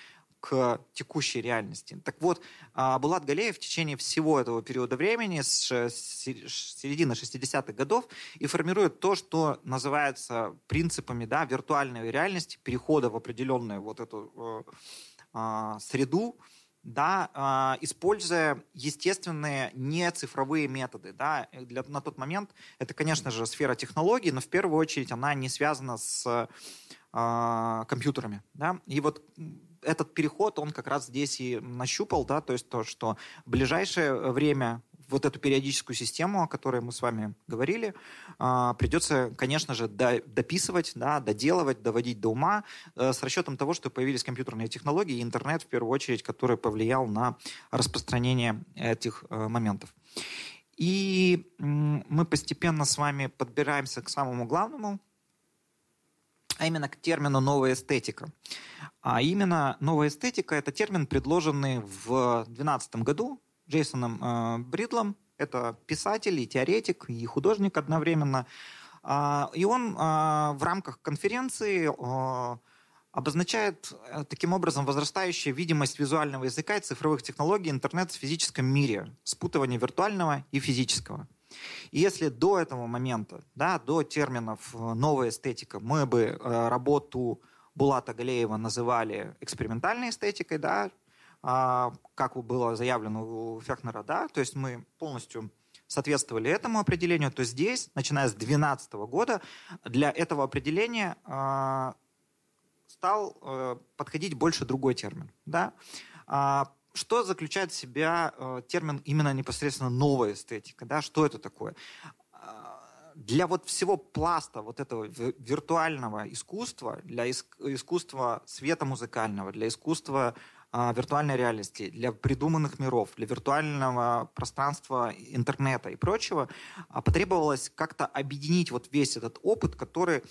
к текущей реальности. Так вот, а, Булат Галеев в течение всего этого периода времени, с середины 60-х годов, и формирует то, что называется принципами да, виртуальной реальности, перехода в определенную вот эту э, а, среду, да, а, используя естественные не цифровые методы. Да. Для, на тот момент это, конечно же, сфера технологий, но в первую очередь она не связана с компьютерами. Да. И вот этот переход, он как раз здесь и нащупал, да, то есть то, что в ближайшее время вот эту периодическую систему, о которой мы с вами говорили, а, придется, конечно же, дописывать, да, доделывать, доводить до ума э, с расчетом того, что появились компьютерные технологии и интернет, в первую очередь, который повлиял на распространение этих э, моментов. И мы постепенно с вами подбираемся к самому главному, а именно к термину «новая эстетика». А именно новая эстетика – это термин, предложенный в 2012 году Джейсоном э, Бридлом. Это писатель и теоретик, и художник одновременно. Э, и он э, в рамках конференции э, обозначает э, таким образом возрастающую видимость визуального языка и цифровых технологий интернет в физическом мире, спутывание виртуального и физического. И если до этого момента, да, до терминов э, «новая эстетика» мы бы э, работу Булата Галеева называли экспериментальной эстетикой, да, а, как было заявлено у Фехнера, да, то есть мы полностью соответствовали этому определению, то здесь, начиная с 2012 года, для этого определения а, стал э, подходить больше другой термин. Да? А, что заключает в себя э, термин именно непосредственно новая эстетика? Да? Что это такое? для вот всего пласта вот этого виртуального искусства, для искусства света музыкального, для искусства а, виртуальной реальности, для придуманных миров, для виртуального пространства интернета и прочего, а, потребовалось как-то объединить вот весь этот опыт, который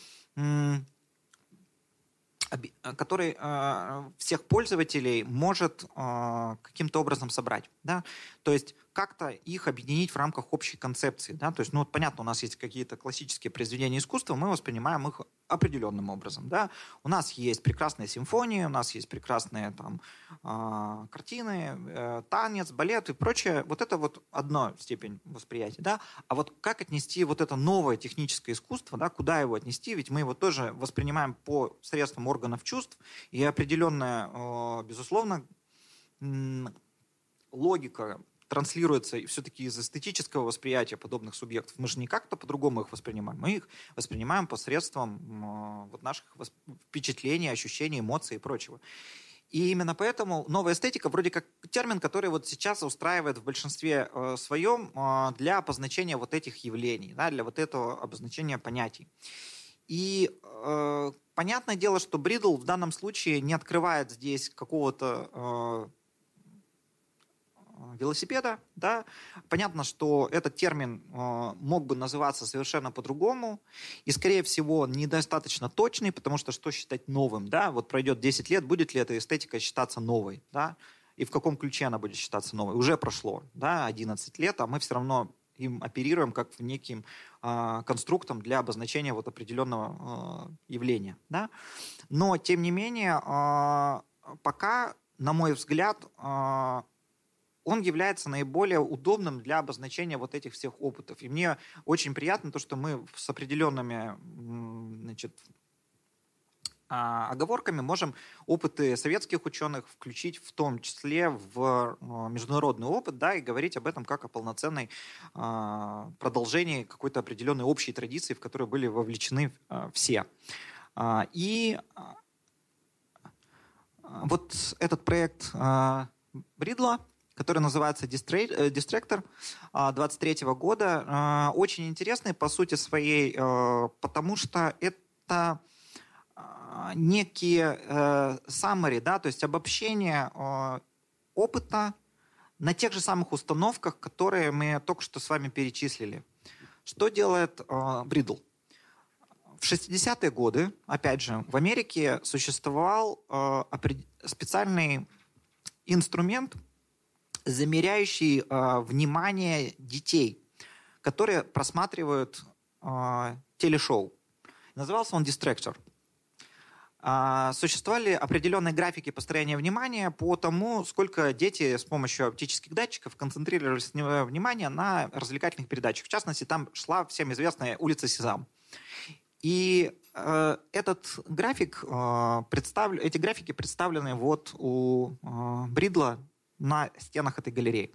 который э, всех пользователей может э, каким-то образом собрать. Да? То есть как-то их объединить в рамках общей концепции. Да? То есть, ну, вот понятно, у нас есть какие-то классические произведения искусства, мы воспринимаем их определенным образом. Да? У нас есть прекрасные симфонии, у нас есть прекрасные там, э, картины, э, танец, балет и прочее. Вот это вот одна степень восприятия. Да? А вот как отнести вот это новое техническое искусство, да? куда его отнести? Ведь мы его тоже воспринимаем по средствам органов чувств, и определенная, э, безусловно, логика транслируется все-таки из эстетического восприятия подобных субъектов. Мы же не как-то по-другому их воспринимаем. Мы их воспринимаем посредством э, вот наших впечатлений, ощущений, эмоций и прочего. И именно поэтому новая эстетика вроде как термин, который вот сейчас устраивает в большинстве э, своем э, для обозначения вот этих явлений, да, для вот этого обозначения понятий. И э, понятное дело, что Бридл в данном случае не открывает здесь какого-то велосипеда, да, понятно, что этот термин э, мог бы называться совершенно по-другому, и, скорее всего, недостаточно точный, потому что что считать новым, да, вот пройдет 10 лет, будет ли эта эстетика считаться новой, да, и в каком ключе она будет считаться новой. Уже прошло, да, 11 лет, а мы все равно им оперируем как неким э, конструктом для обозначения вот определенного э, явления, да. Но, тем не менее, э, пока, на мой взгляд, э, он является наиболее удобным для обозначения вот этих всех опытов. И мне очень приятно то, что мы с определенными значит, а, оговорками можем опыты советских ученых включить в том числе в а, международный опыт, да, и говорить об этом как о полноценной а, продолжении какой-то определенной общей традиции, в которую были вовлечены все. И вот этот проект Бридла, который называется Distractor 23 э, года. Э, очень интересный по сути своей, э, потому что это некие summary, да, то есть обобщение опыта на тех же самых установках, которые мы только что с вами перечислили. Что делает Бридл? В 60-е годы, опять же, в Америке существовал специальный инструмент, замеряющий э, внимание детей, которые просматривают э, телешоу. Назывался он Distractor. Э, существовали определенные графики построения внимания по тому, сколько дети с помощью оптических датчиков концентрировали внимание на развлекательных передачах. В частности, там шла всем известная улица Сезам. И э, этот график, э, представ... эти графики представлены вот у э, Бридла на стенах этой галереи.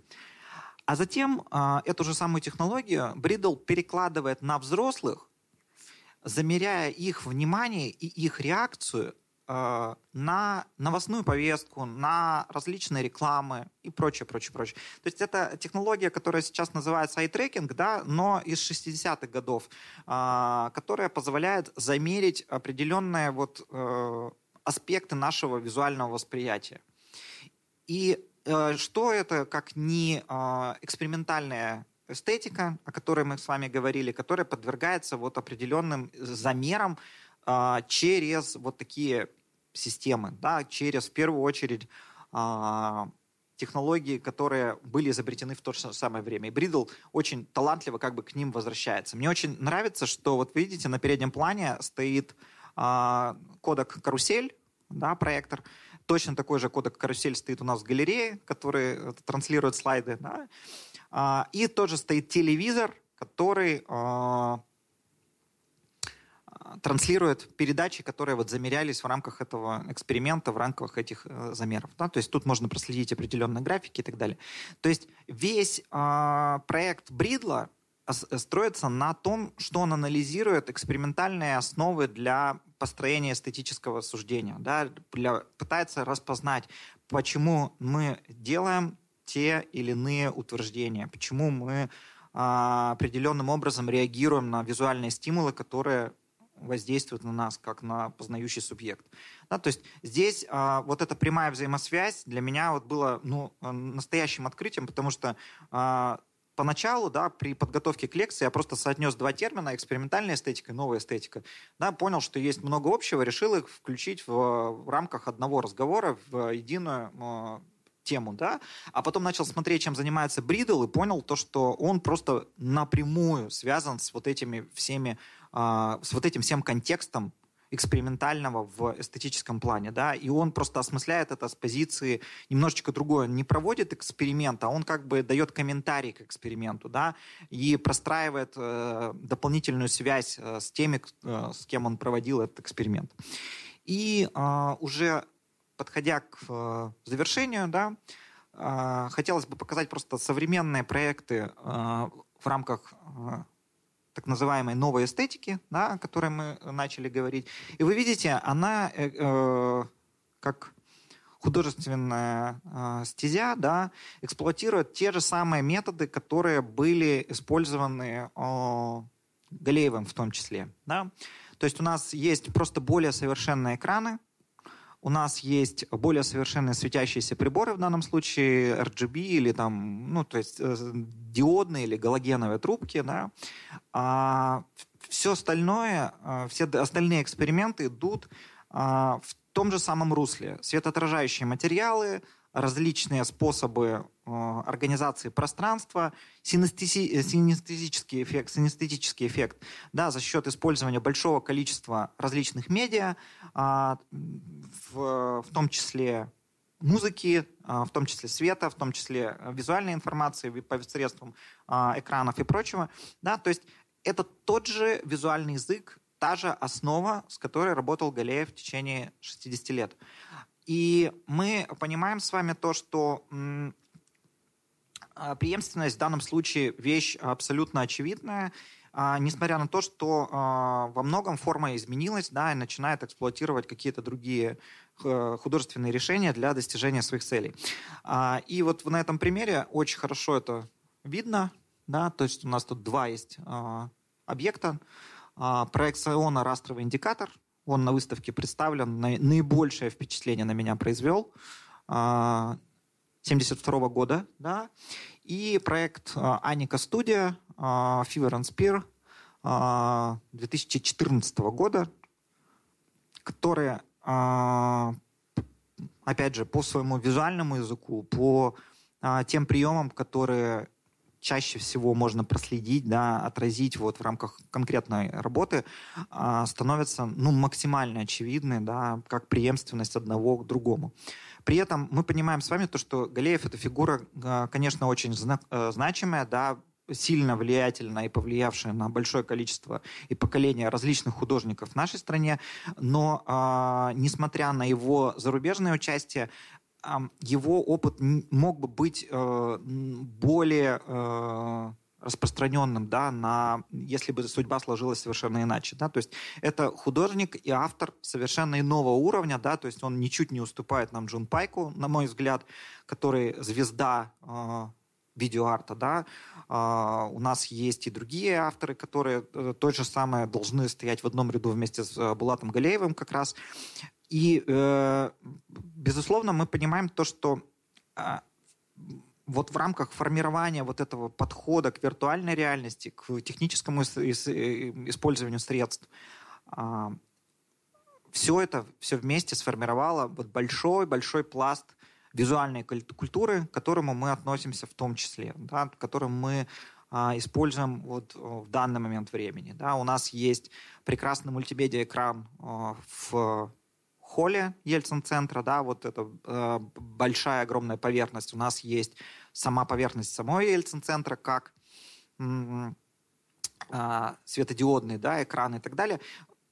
А затем э, эту же самую технологию Бридл перекладывает на взрослых, замеряя их внимание и их реакцию э, на новостную повестку, на различные рекламы и прочее, прочее, прочее. То есть это технология, которая сейчас называется eye-tracking, да, но из 60-х годов, э, которая позволяет замерить определенные вот, э, аспекты нашего визуального восприятия. И что это, как не а, экспериментальная эстетика, о которой мы с вами говорили, которая подвергается вот определенным замерам а, через вот такие системы, да, через в первую очередь а, технологии, которые были изобретены в то же самое время. И Бридл очень талантливо как бы к ним возвращается. Мне очень нравится, что вот видите, на переднем плане стоит э, кодек «Карусель», да, проектор. Точно такой же кодек «Карусель» стоит у нас в галерее, который э, транслирует слайды. Да. А, и тоже стоит телевизор, который а, транслирует передачи, которые вот замерялись в рамках этого эксперимента, в рамках этих э, замеров. Да? То есть тут можно проследить определенные графики и так далее. То есть весь э, проект Бридла строится на том, что он анализирует экспериментальные основы для построения эстетического суждения, да, для, пытается распознать, почему мы делаем те или иные утверждения, почему мы а, определенным образом реагируем на визуальные стимулы, которые воздействует на нас как на познающий субъект. Да, то есть здесь а, вот эта прямая взаимосвязь для меня вот была ну, настоящим открытием, потому что а, поначалу, да, при подготовке к лекции я просто соотнес два термина, экспериментальная эстетика и новая эстетика. Да, понял, что есть много общего, решил их включить в, рамках одного разговора в единую а, тему, да, а потом начал смотреть, чем занимается Бридл, и понял то, что он просто напрямую связан с вот этими всеми а, с вот этим всем контекстом экспериментального в эстетическом плане, да, и он просто осмысляет это с позиции немножечко другой. Он не проводит эксперимент, а он как бы дает комментарий к эксперименту, да, и простраивает э, дополнительную связь э, с теми, э, с кем он проводил этот эксперимент. И э, уже подходя к э, завершению, да, э, хотелось бы показать просто современные проекты э, в рамках э, так называемой новой эстетики, да, о которой мы начали говорить. И вы видите, она э, э, как художественная э, стезя да, эксплуатирует те же самые методы, которые были использованы э, Галеевым в том числе. Да? То есть у нас есть просто более совершенные экраны, у нас есть более совершенные светящиеся приборы, в данном случае RGB или там, ну, то есть э, диодные или галогеновые трубки, да. А все остальное, э, все остальные эксперименты идут а, в том же самом русле. Светоотражающие материалы, различные способы э, организации пространства, синестези, синестетический эффект, синестетический эффект да, за счет использования большого количества различных медиа, э, в, в том числе музыки, э, в том числе света, в том числе визуальной информации посредством э, экранов и прочего. Да, то есть это тот же визуальный язык, та же основа, с которой работал Галеев в течение 60 лет. И мы понимаем с вами то, что а, преемственность в данном случае вещь абсолютно очевидная, а, несмотря на то, что а, во многом форма изменилась, да, и начинает эксплуатировать какие-то другие художественные решения для достижения своих целей. И вот на этом примере очень хорошо это видно, да, то есть у нас тут два есть объекта. Проекционно-растровый индикатор, он на выставке представлен, наибольшее впечатление на меня произвел. 72 года, да, и проект Аника Студия, Fever and Spear 2014 года, который, опять же, по своему визуальному языку, по тем приемам, которые чаще всего можно проследить, да, отразить вот в рамках конкретной работы, а, становятся ну, максимально очевидны, да, как преемственность одного к другому. При этом мы понимаем с вами то, что Галеев это фигура, а, конечно, очень э, значимая, да, сильно влиятельная и повлиявшая на большое количество и поколение различных художников в нашей стране, но э, несмотря на его зарубежное участие, его опыт мог бы быть э, более э, распространенным, да, на, если бы судьба сложилась совершенно иначе, да, то есть это художник и автор совершенно иного уровня, да, то есть он ничуть не уступает нам Джун Пайку, на мой взгляд, который звезда э, видеоарта, да, э, у нас есть и другие авторы, которые э, то же самое должны стоять в одном ряду вместе с э, Булатом Галеевым как раз, и, э, безусловно, мы понимаем то, что э, вот в рамках формирования вот этого подхода к виртуальной реальности, к техническому использованию средств, э, все это все вместе сформировало вот большой-большой пласт визуальной культуры, к которому мы относимся в том числе, да, к которым мы а, используем вот в данный момент времени. Да. У нас есть прекрасный мультимедиа-экран а, в холле Ельцин-центра, да, вот это э, большая огромная поверхность. У нас есть сама поверхность самой Ельцин-центра, как э, светодиодные да, экраны и так далее.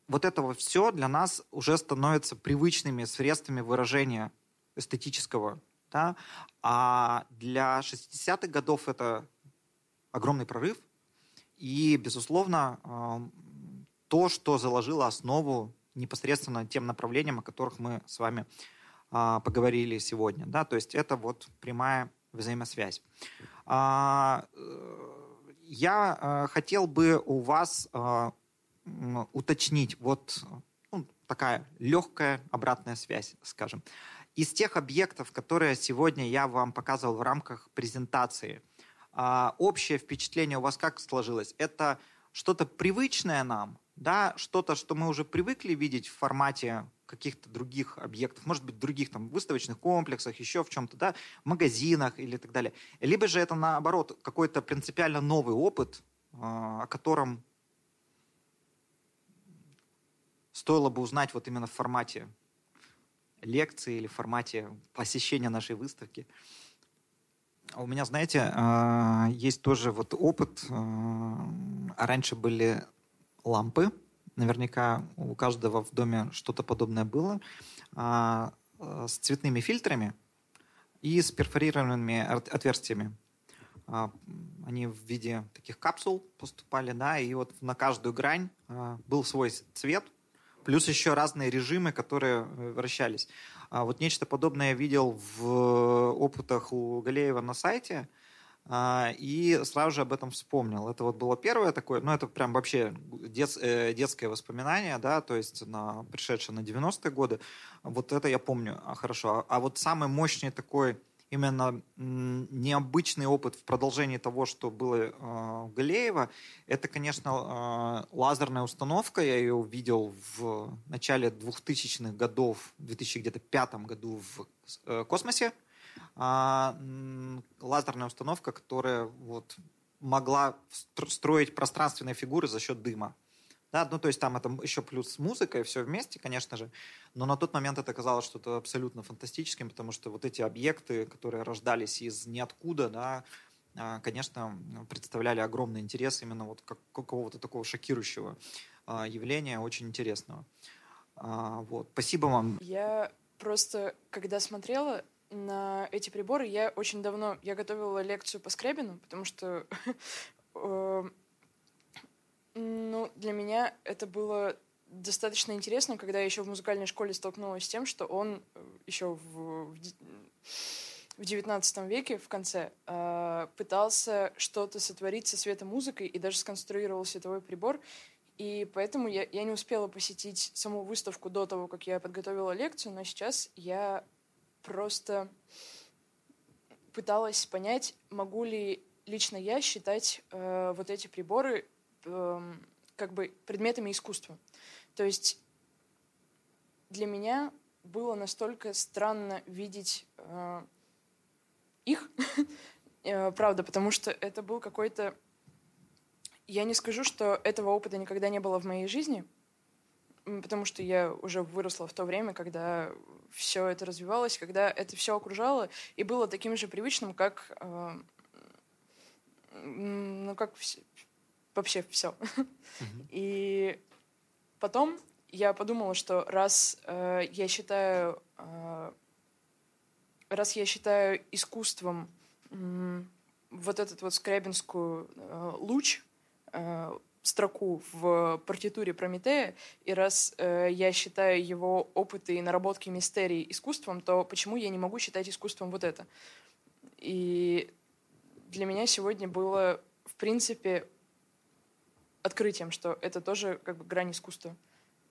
Вот этого все для нас уже становится привычными средствами выражения эстетического. Да? А для 60-х годов это огромный прорыв. И, безусловно, то, что заложило основу непосредственно тем направлениям, о которых мы с вами а, поговорили сегодня. Да? То есть это вот прямая взаимосвязь. А, я а, хотел бы у вас а, уточнить вот ну, такая легкая обратная связь, скажем. Из тех объектов, которые сегодня я вам показывал в рамках презентации, а, общее впечатление у вас как сложилось? Это что-то привычное нам, да, что-то, что мы уже привыкли видеть в формате каких-то других объектов, может быть, других там выставочных комплексах, еще в чем-то, да, магазинах или так далее. Либо же это, наоборот, какой-то принципиально новый опыт, а, о котором стоило бы узнать вот именно в формате лекции или в формате посещения нашей выставки. У меня, знаете, а, есть тоже вот опыт. А раньше были лампы. Наверняка у каждого в доме что-то подобное было. А, э, с цветными фильтрами и с перфорированными отверстиями. А, они в виде таких капсул поступали, да, и вот на каждую грань а, был свой цвет, плюс еще разные режимы, которые э, вращались. Вот нечто подобное я видел в опытах у Галеева на сайте – а, и сразу же об этом вспомнил. Это вот было первое такое, ну это прям вообще дет, э, детское воспоминание, да, то есть на, пришедшее на 90-е годы. Вот это я помню а, хорошо. А, а вот самый мощный такой именно необычный опыт в продолжении того, что было э, в Галеево, это, конечно, лазерная установка. Я ее увидел в начале 2000-х годов, в 2005 году в э, космосе а, лазерная установка, которая вот могла строить пространственные фигуры за счет дыма. Да, ну, то есть там это еще плюс музыка и все вместе, конечно же. Но на тот момент это казалось что-то абсолютно фантастическим, потому что вот эти объекты, которые рождались из ниоткуда, да, а, конечно, представляли огромный интерес именно вот как какого-то такого шокирующего а, явления, очень интересного. А, вот. Спасибо вам. Я просто, когда смотрела, на эти приборы я очень давно... Я готовила лекцию по скребину, потому что э, ну, для меня это было достаточно интересно, когда я еще в музыкальной школе столкнулась с тем, что он э, еще в, в XIX веке, в конце, э, пытался что-то сотворить со светомузыкой и даже сконструировал световой прибор. И поэтому я, я не успела посетить саму выставку до того, как я подготовила лекцию, но сейчас я просто пыталась понять, могу ли лично я считать э, вот эти приборы э, как бы предметами искусства. То есть для меня было настолько странно видеть э, их, э, правда, потому что это был какой-то... Я не скажу, что этого опыта никогда не было в моей жизни, потому что я уже выросла в то время, когда все это развивалось, когда это все окружало и было таким же привычным, как, э, ну, как все, вообще все. Mm-hmm. И потом я подумала, что раз э, я считаю, э, раз я считаю искусством э, вот этот вот скрябинскую э, луч, э, строку в партитуре Прометея, и раз э, я считаю его опыты и наработки мистерий искусством, то почему я не могу считать искусством вот это? И для меня сегодня было, в принципе, открытием, что это тоже как бы грань искусства.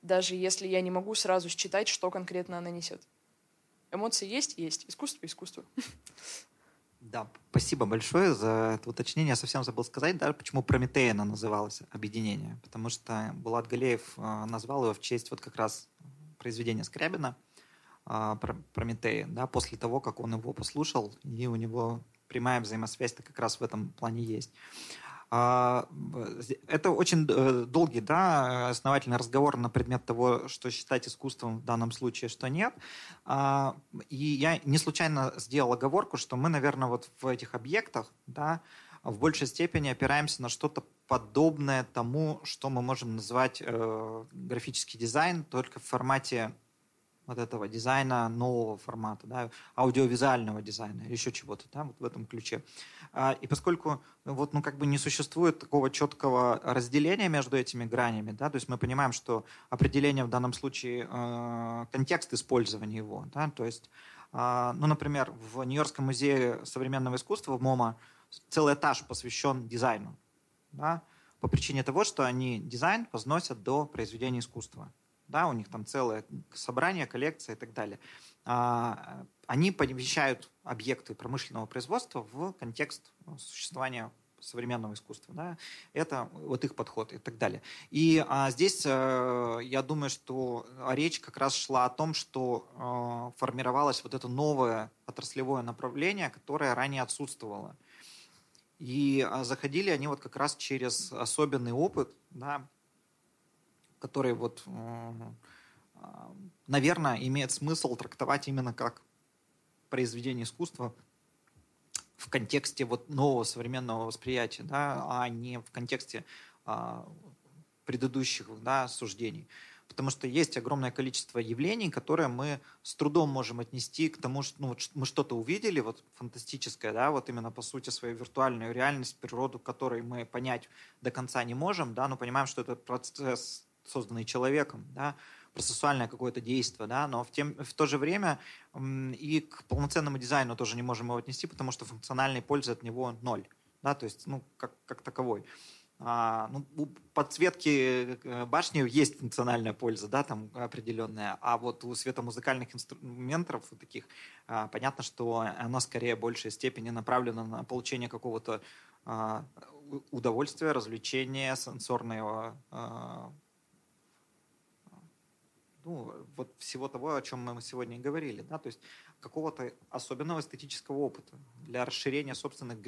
Даже если я не могу сразу считать, что конкретно она несет. Эмоции есть? Есть. Искусство — искусство. Да, спасибо большое за это уточнение. Я совсем забыл сказать, да, почему Прометея она называлась объединение. Потому что Булат Галеев а, назвал его в честь вот как раз произведения Скрябина Прометея, да, после того, как он его послушал, и у него прямая взаимосвязь-то как раз в этом плане есть. А, это очень э, долгий, да, основательный разговор на предмет того, что считать искусством в данном случае, что нет. А, и я не случайно сделал оговорку, что мы, наверное, вот в этих объектах, да, в большей степени опираемся на что-то подобное тому, что мы можем назвать э, графический дизайн, только в формате вот этого дизайна нового формата, да, аудиовизуального дизайна еще чего-то, да, вот в этом ключе. А, и поскольку вот, ну, как бы не существует такого четкого разделения между этими гранями, да, то есть мы понимаем, что определение в данном случае э, контекст использования его, да, то есть, э, ну, например, в Нью-Йоркском музее современного искусства в MoMA целый этаж посвящен дизайну, да, по причине того, что они дизайн возносят до произведения искусства да, у них там целое собрание, коллекция и так далее. А, они помещают объекты промышленного производства в контекст существования современного искусства. Да? Это вот их подход и так далее. И а, здесь а, я думаю, что речь как раз шла о том, что а, формировалось вот это новое отраслевое направление, которое ранее отсутствовало. И а, заходили они вот как раз через особенный опыт, да, который вот, а, наверное, имеет смысл трактовать именно как произведение искусства в контексте вот нового современного восприятия, да, а не в контексте а, предыдущих да, суждений. Потому что есть огромное количество явлений, которые мы с трудом можем отнести к тому, что ну, мы что-то увидели, вот фантастическое, да, вот именно по сути свою виртуальную реальность, природу, которой мы понять до конца не можем, да, но понимаем, что это процесс созданный человеком, да, процессуальное какое-то действие, да, но в, тем, в то же время и к полноценному дизайну тоже не можем его отнести, потому что функциональной пользы от него ноль, да, то есть, ну, как, как таковой. А, ну, у подсветки э, башни есть функциональная польза, да, там определенная, а вот у светомузыкальных инструментов таких а, понятно, что она скорее в большей степени направлена на получение какого-то а, удовольствия, развлечения, сенсорного а, ну, вот всего того, о чем мы сегодня и говорили, да, то есть какого-то особенного эстетического опыта для расширения собственных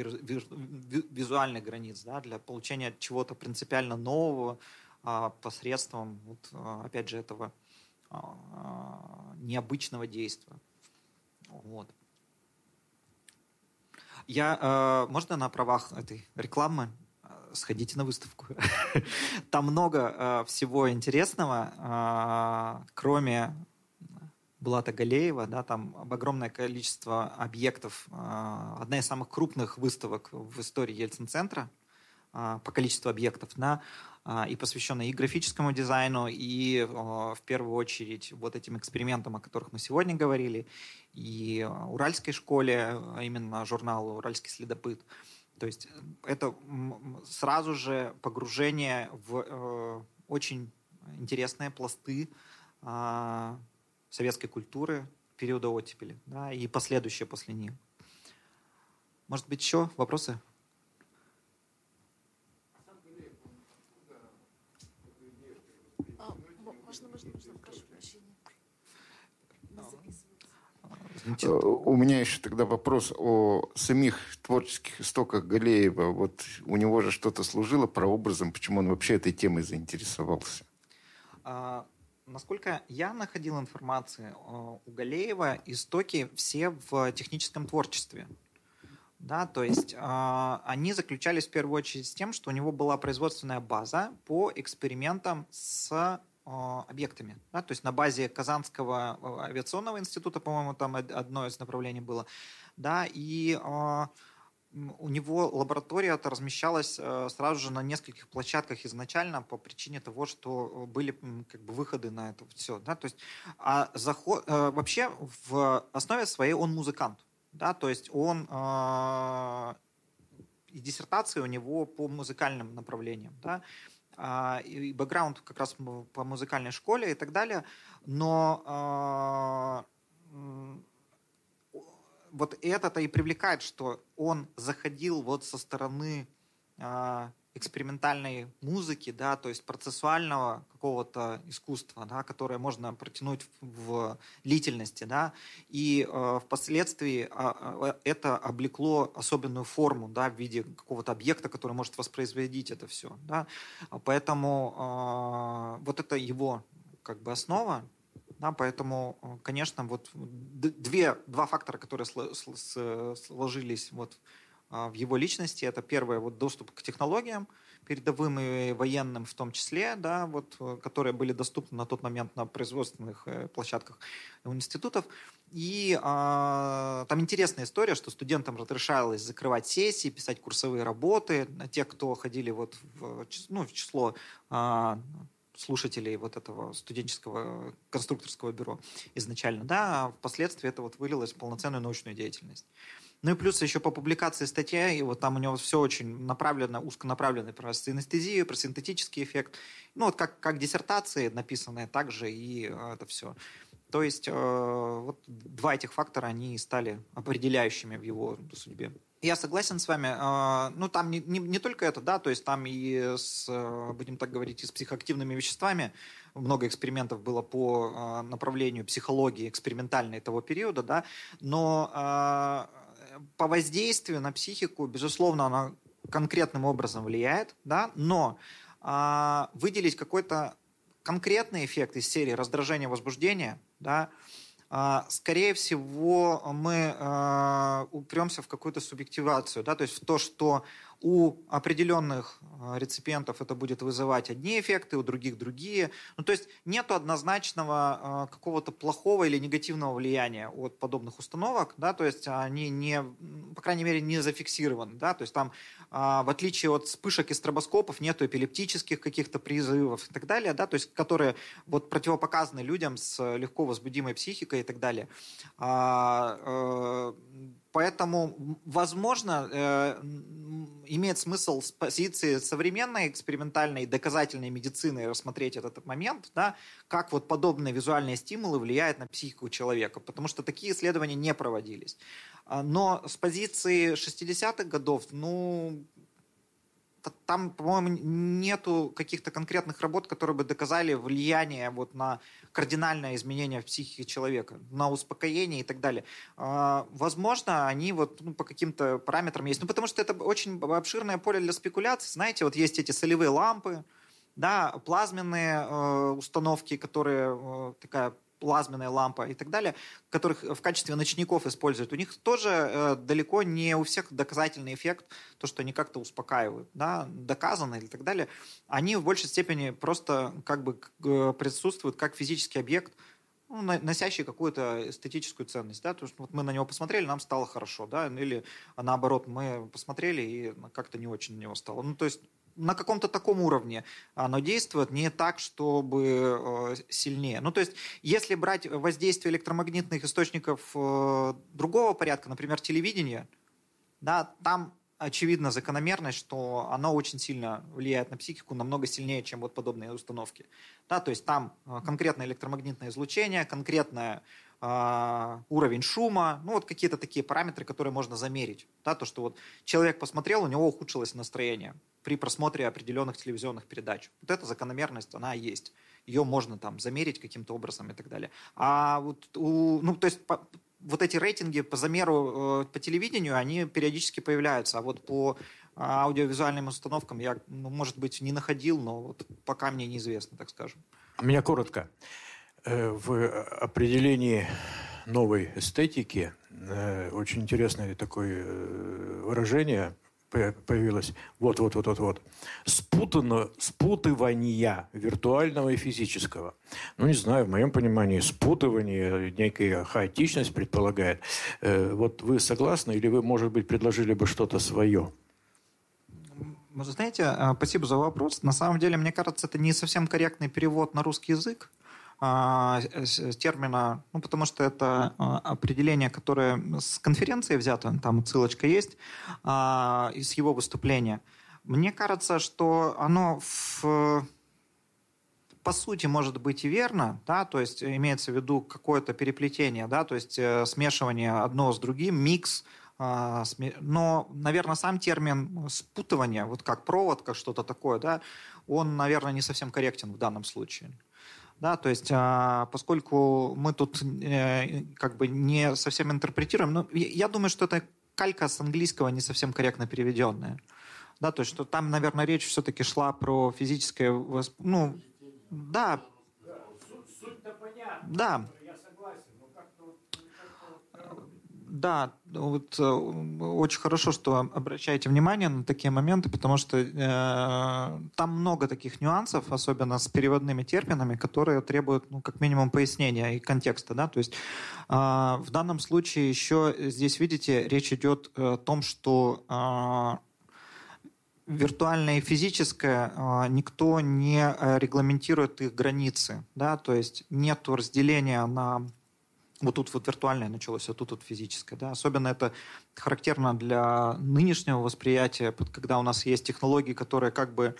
визуальных границ, да, для получения чего-то принципиально нового а, посредством, вот, а, опять же, этого а, необычного действия. Вот. Я, а, можно на правах этой рекламы сходите на выставку. Там много э, всего интересного, э, кроме Булата Галеева, да, там огромное количество объектов. Э, одна из самых крупных выставок в истории Ельцин-центра по количеству объектов, да, и посвященная и графическому дизайну, и в первую очередь вот этим экспериментам, о которых мы сегодня говорили, и Уральской школе, а именно журналу «Уральский следопыт». То есть это сразу же погружение в э, очень интересные пласты э, советской культуры периода оттепели да, и последующие после них. Может быть, еще вопросы? А, можно, можно, можно, прошу прощения. Э, у меня еще тогда вопрос о самих творческих истоках Галеева. Вот у него же что-то служило прообразом, почему он вообще этой темой заинтересовался? А, насколько я находил информацию у Галеева, истоки все в техническом творчестве. Да, то есть э, они заключались в первую очередь с тем, что у него была производственная база по экспериментам с объектами. Да? То есть на базе Казанского а, авиационного института, по-моему, там одно из направлений было. Да? И э, у него лаборатория -то размещалась э, сразу же на нескольких площадках изначально по причине того, что были как бы выходы на это все. Да? То есть, а заход, э, вообще в основе своей он музыкант. Да? То есть он э, и диссертация у него по музыкальным направлениям. Да? А, и бэкграунд как раз по музыкальной школе и так далее, но а, вот это-то и привлекает, что он заходил вот со стороны а, экспериментальной музыки, да, то есть процессуального какого-то искусства, да, которое можно протянуть в, в длительности, да, и э, впоследствии э, это облекло особенную форму, да, в виде какого-то объекта, который может воспроизводить это все, да, поэтому э, вот это его как бы основа, да, поэтому, конечно, вот две, два фактора, которые сложились вот в его личности. Это первое, вот доступ к технологиям, передовым и военным в том числе, да, вот, э, которые были доступны на тот момент на производственных э, площадках институтов. И а, там интересная история, что студентам разрешалось закрывать сессии, писать курсовые работы. Те, кто ходили вот в, ну, в число а, слушателей вот этого студенческого конструкторского бюро изначально, да, а впоследствии это вот вылилось в полноценную научную деятельность. Ну и плюс еще по публикации статья, и вот там у него все очень направлено, узконаправленно про синестезию, про синтетический эффект. Ну вот как, как диссертации написанные, также и э, это все. То есть э, вот два этих фактора, они стали определяющими в его судьбе. Я согласен с вами. Э, ну, там не, не, не только это, да, то есть там и с, э, будем так говорить, и с психоактивными веществами много экспериментов было по направлению психологии экспериментальной того периода, да, но по воздействию на психику, безусловно, она конкретным образом влияет, да, но а, выделить какой-то конкретный эффект из серии раздражения, возбуждения, да, а, скорее всего, мы а, упремся в какую-то субъективацию, да, то есть в то, что у определенных э, реципиентов это будет вызывать одни эффекты, у других другие. Ну, то есть нет однозначного э, какого-то плохого или негативного влияния от подобных установок, да, то есть они не, по крайней мере, не зафиксированы, да, то есть там, а, в отличие от вспышек и стробоскопов, нету эпилептических каких-то призывов и так далее, да, то есть которые вот противопоказаны людям с легко возбудимой психикой и так далее. Поэтому, возможно, э, имеет смысл с позиции современной экспериментальной доказательной медицины рассмотреть этот момент, да, как вот подобные визуальные стимулы влияют на психику человека, потому что такие исследования не проводились. А, но с позиции 60-х годов, ну, там, по-моему, нету каких-то конкретных работ, которые бы доказали влияние вот на кардинальное изменение в психике человека, на успокоение и так далее. А, возможно, они вот ну, по каким-то параметрам есть. Ну, потому что это очень обширное поле для спекуляций. Знаете, вот есть эти солевые лампы, да, плазменные э, установки, которые э, такая плазменная лампа и так далее, которых в качестве ночников используют, у них тоже э, далеко не у всех доказательный эффект, то, что они как-то успокаивают, да, доказано и так далее. Они в большей степени просто как бы э, присутствуют как физический объект, ну, носящий какую-то эстетическую ценность, да, то есть вот мы на него посмотрели, нам стало хорошо, да, или наоборот, мы посмотрели и как-то не очень на него стало. Ну, то есть на каком-то таком уровне оно действует, не так, чтобы э, сильнее. Ну, то есть, если брать воздействие электромагнитных источников э, другого порядка, например, телевидения, да, там очевидна закономерность, что оно очень сильно влияет на психику, намного сильнее, чем вот подобные установки. Да, то есть там э, конкретное электромагнитное излучение, конкретное э, уровень шума, ну вот какие-то такие параметры, которые можно замерить. Да, то, что вот человек посмотрел, у него ухудшилось настроение при просмотре определенных телевизионных передач. Вот эта закономерность, она есть. Ее можно там замерить каким-то образом и так далее. А вот у, ну, то есть по, вот эти рейтинги по замеру э, по телевидению, они периодически появляются. А вот по аудиовизуальным установкам я, ну, может быть, не находил, но вот пока мне неизвестно, так скажем. Меня коротко. Э, в определении новой эстетики э, очень интересное такое выражение – появилось вот-вот-вот-вот-вот, спутано, спутывания виртуального и физического. Ну, не знаю, в моем понимании спутывание, некая хаотичность предполагает. Э, вот вы согласны или вы, может быть, предложили бы что-то свое? Вы знаете, э, спасибо за вопрос. На самом деле, мне кажется, это не совсем корректный перевод на русский язык. А, термина, ну, потому что это а, определение, которое с конференции взято, там ссылочка есть, а, из его выступления. Мне кажется, что оно в по сути может быть и верно, да, то есть имеется в виду какое-то переплетение, да, то есть э, смешивание одно с другим, микс но, наверное, сам термин спутывание, вот как провод, как что-то такое, да, он, наверное, не совсем корректен в данном случае. Да, то есть, а, поскольку мы тут э, как бы не совсем интерпретируем, но я думаю, что это калька с английского не совсем корректно переведенная. Да, то есть, что там, наверное, речь все-таки шла про физическое... Ну, да. Да. Да, вот э, очень хорошо, что обращаете внимание на такие моменты, потому что э, там много таких нюансов, особенно с переводными терминами, которые требуют, ну, как минимум, пояснения и контекста, да, то есть э, в данном случае еще здесь, видите, речь идет о том, что э, виртуальное и физическое, э, никто не регламентирует их границы, да, то есть нет разделения на вот тут вот виртуальное началось, а тут вот физическое. Да? Особенно это характерно для нынешнего восприятия, когда у нас есть технологии, которые как бы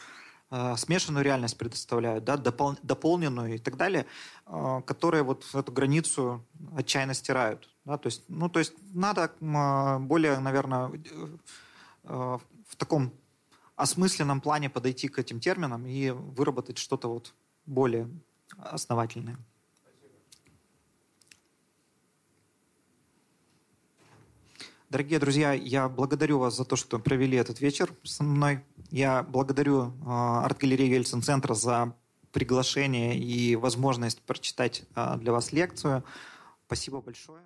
э, смешанную реальность предоставляют, да, допол дополненную и так далее, э, которые вот эту границу отчаянно стирают. Да? То, есть, ну, то есть надо э, более, наверное, э, в таком осмысленном плане подойти к этим терминам и выработать что-то вот более основательное. Дорогие друзья, я благодарю вас за то, что провели этот вечер со мной. Я благодарю э, арт-галерею Ельцин-центра за приглашение и возможность прочитать э, для вас лекцию. Спасибо большое.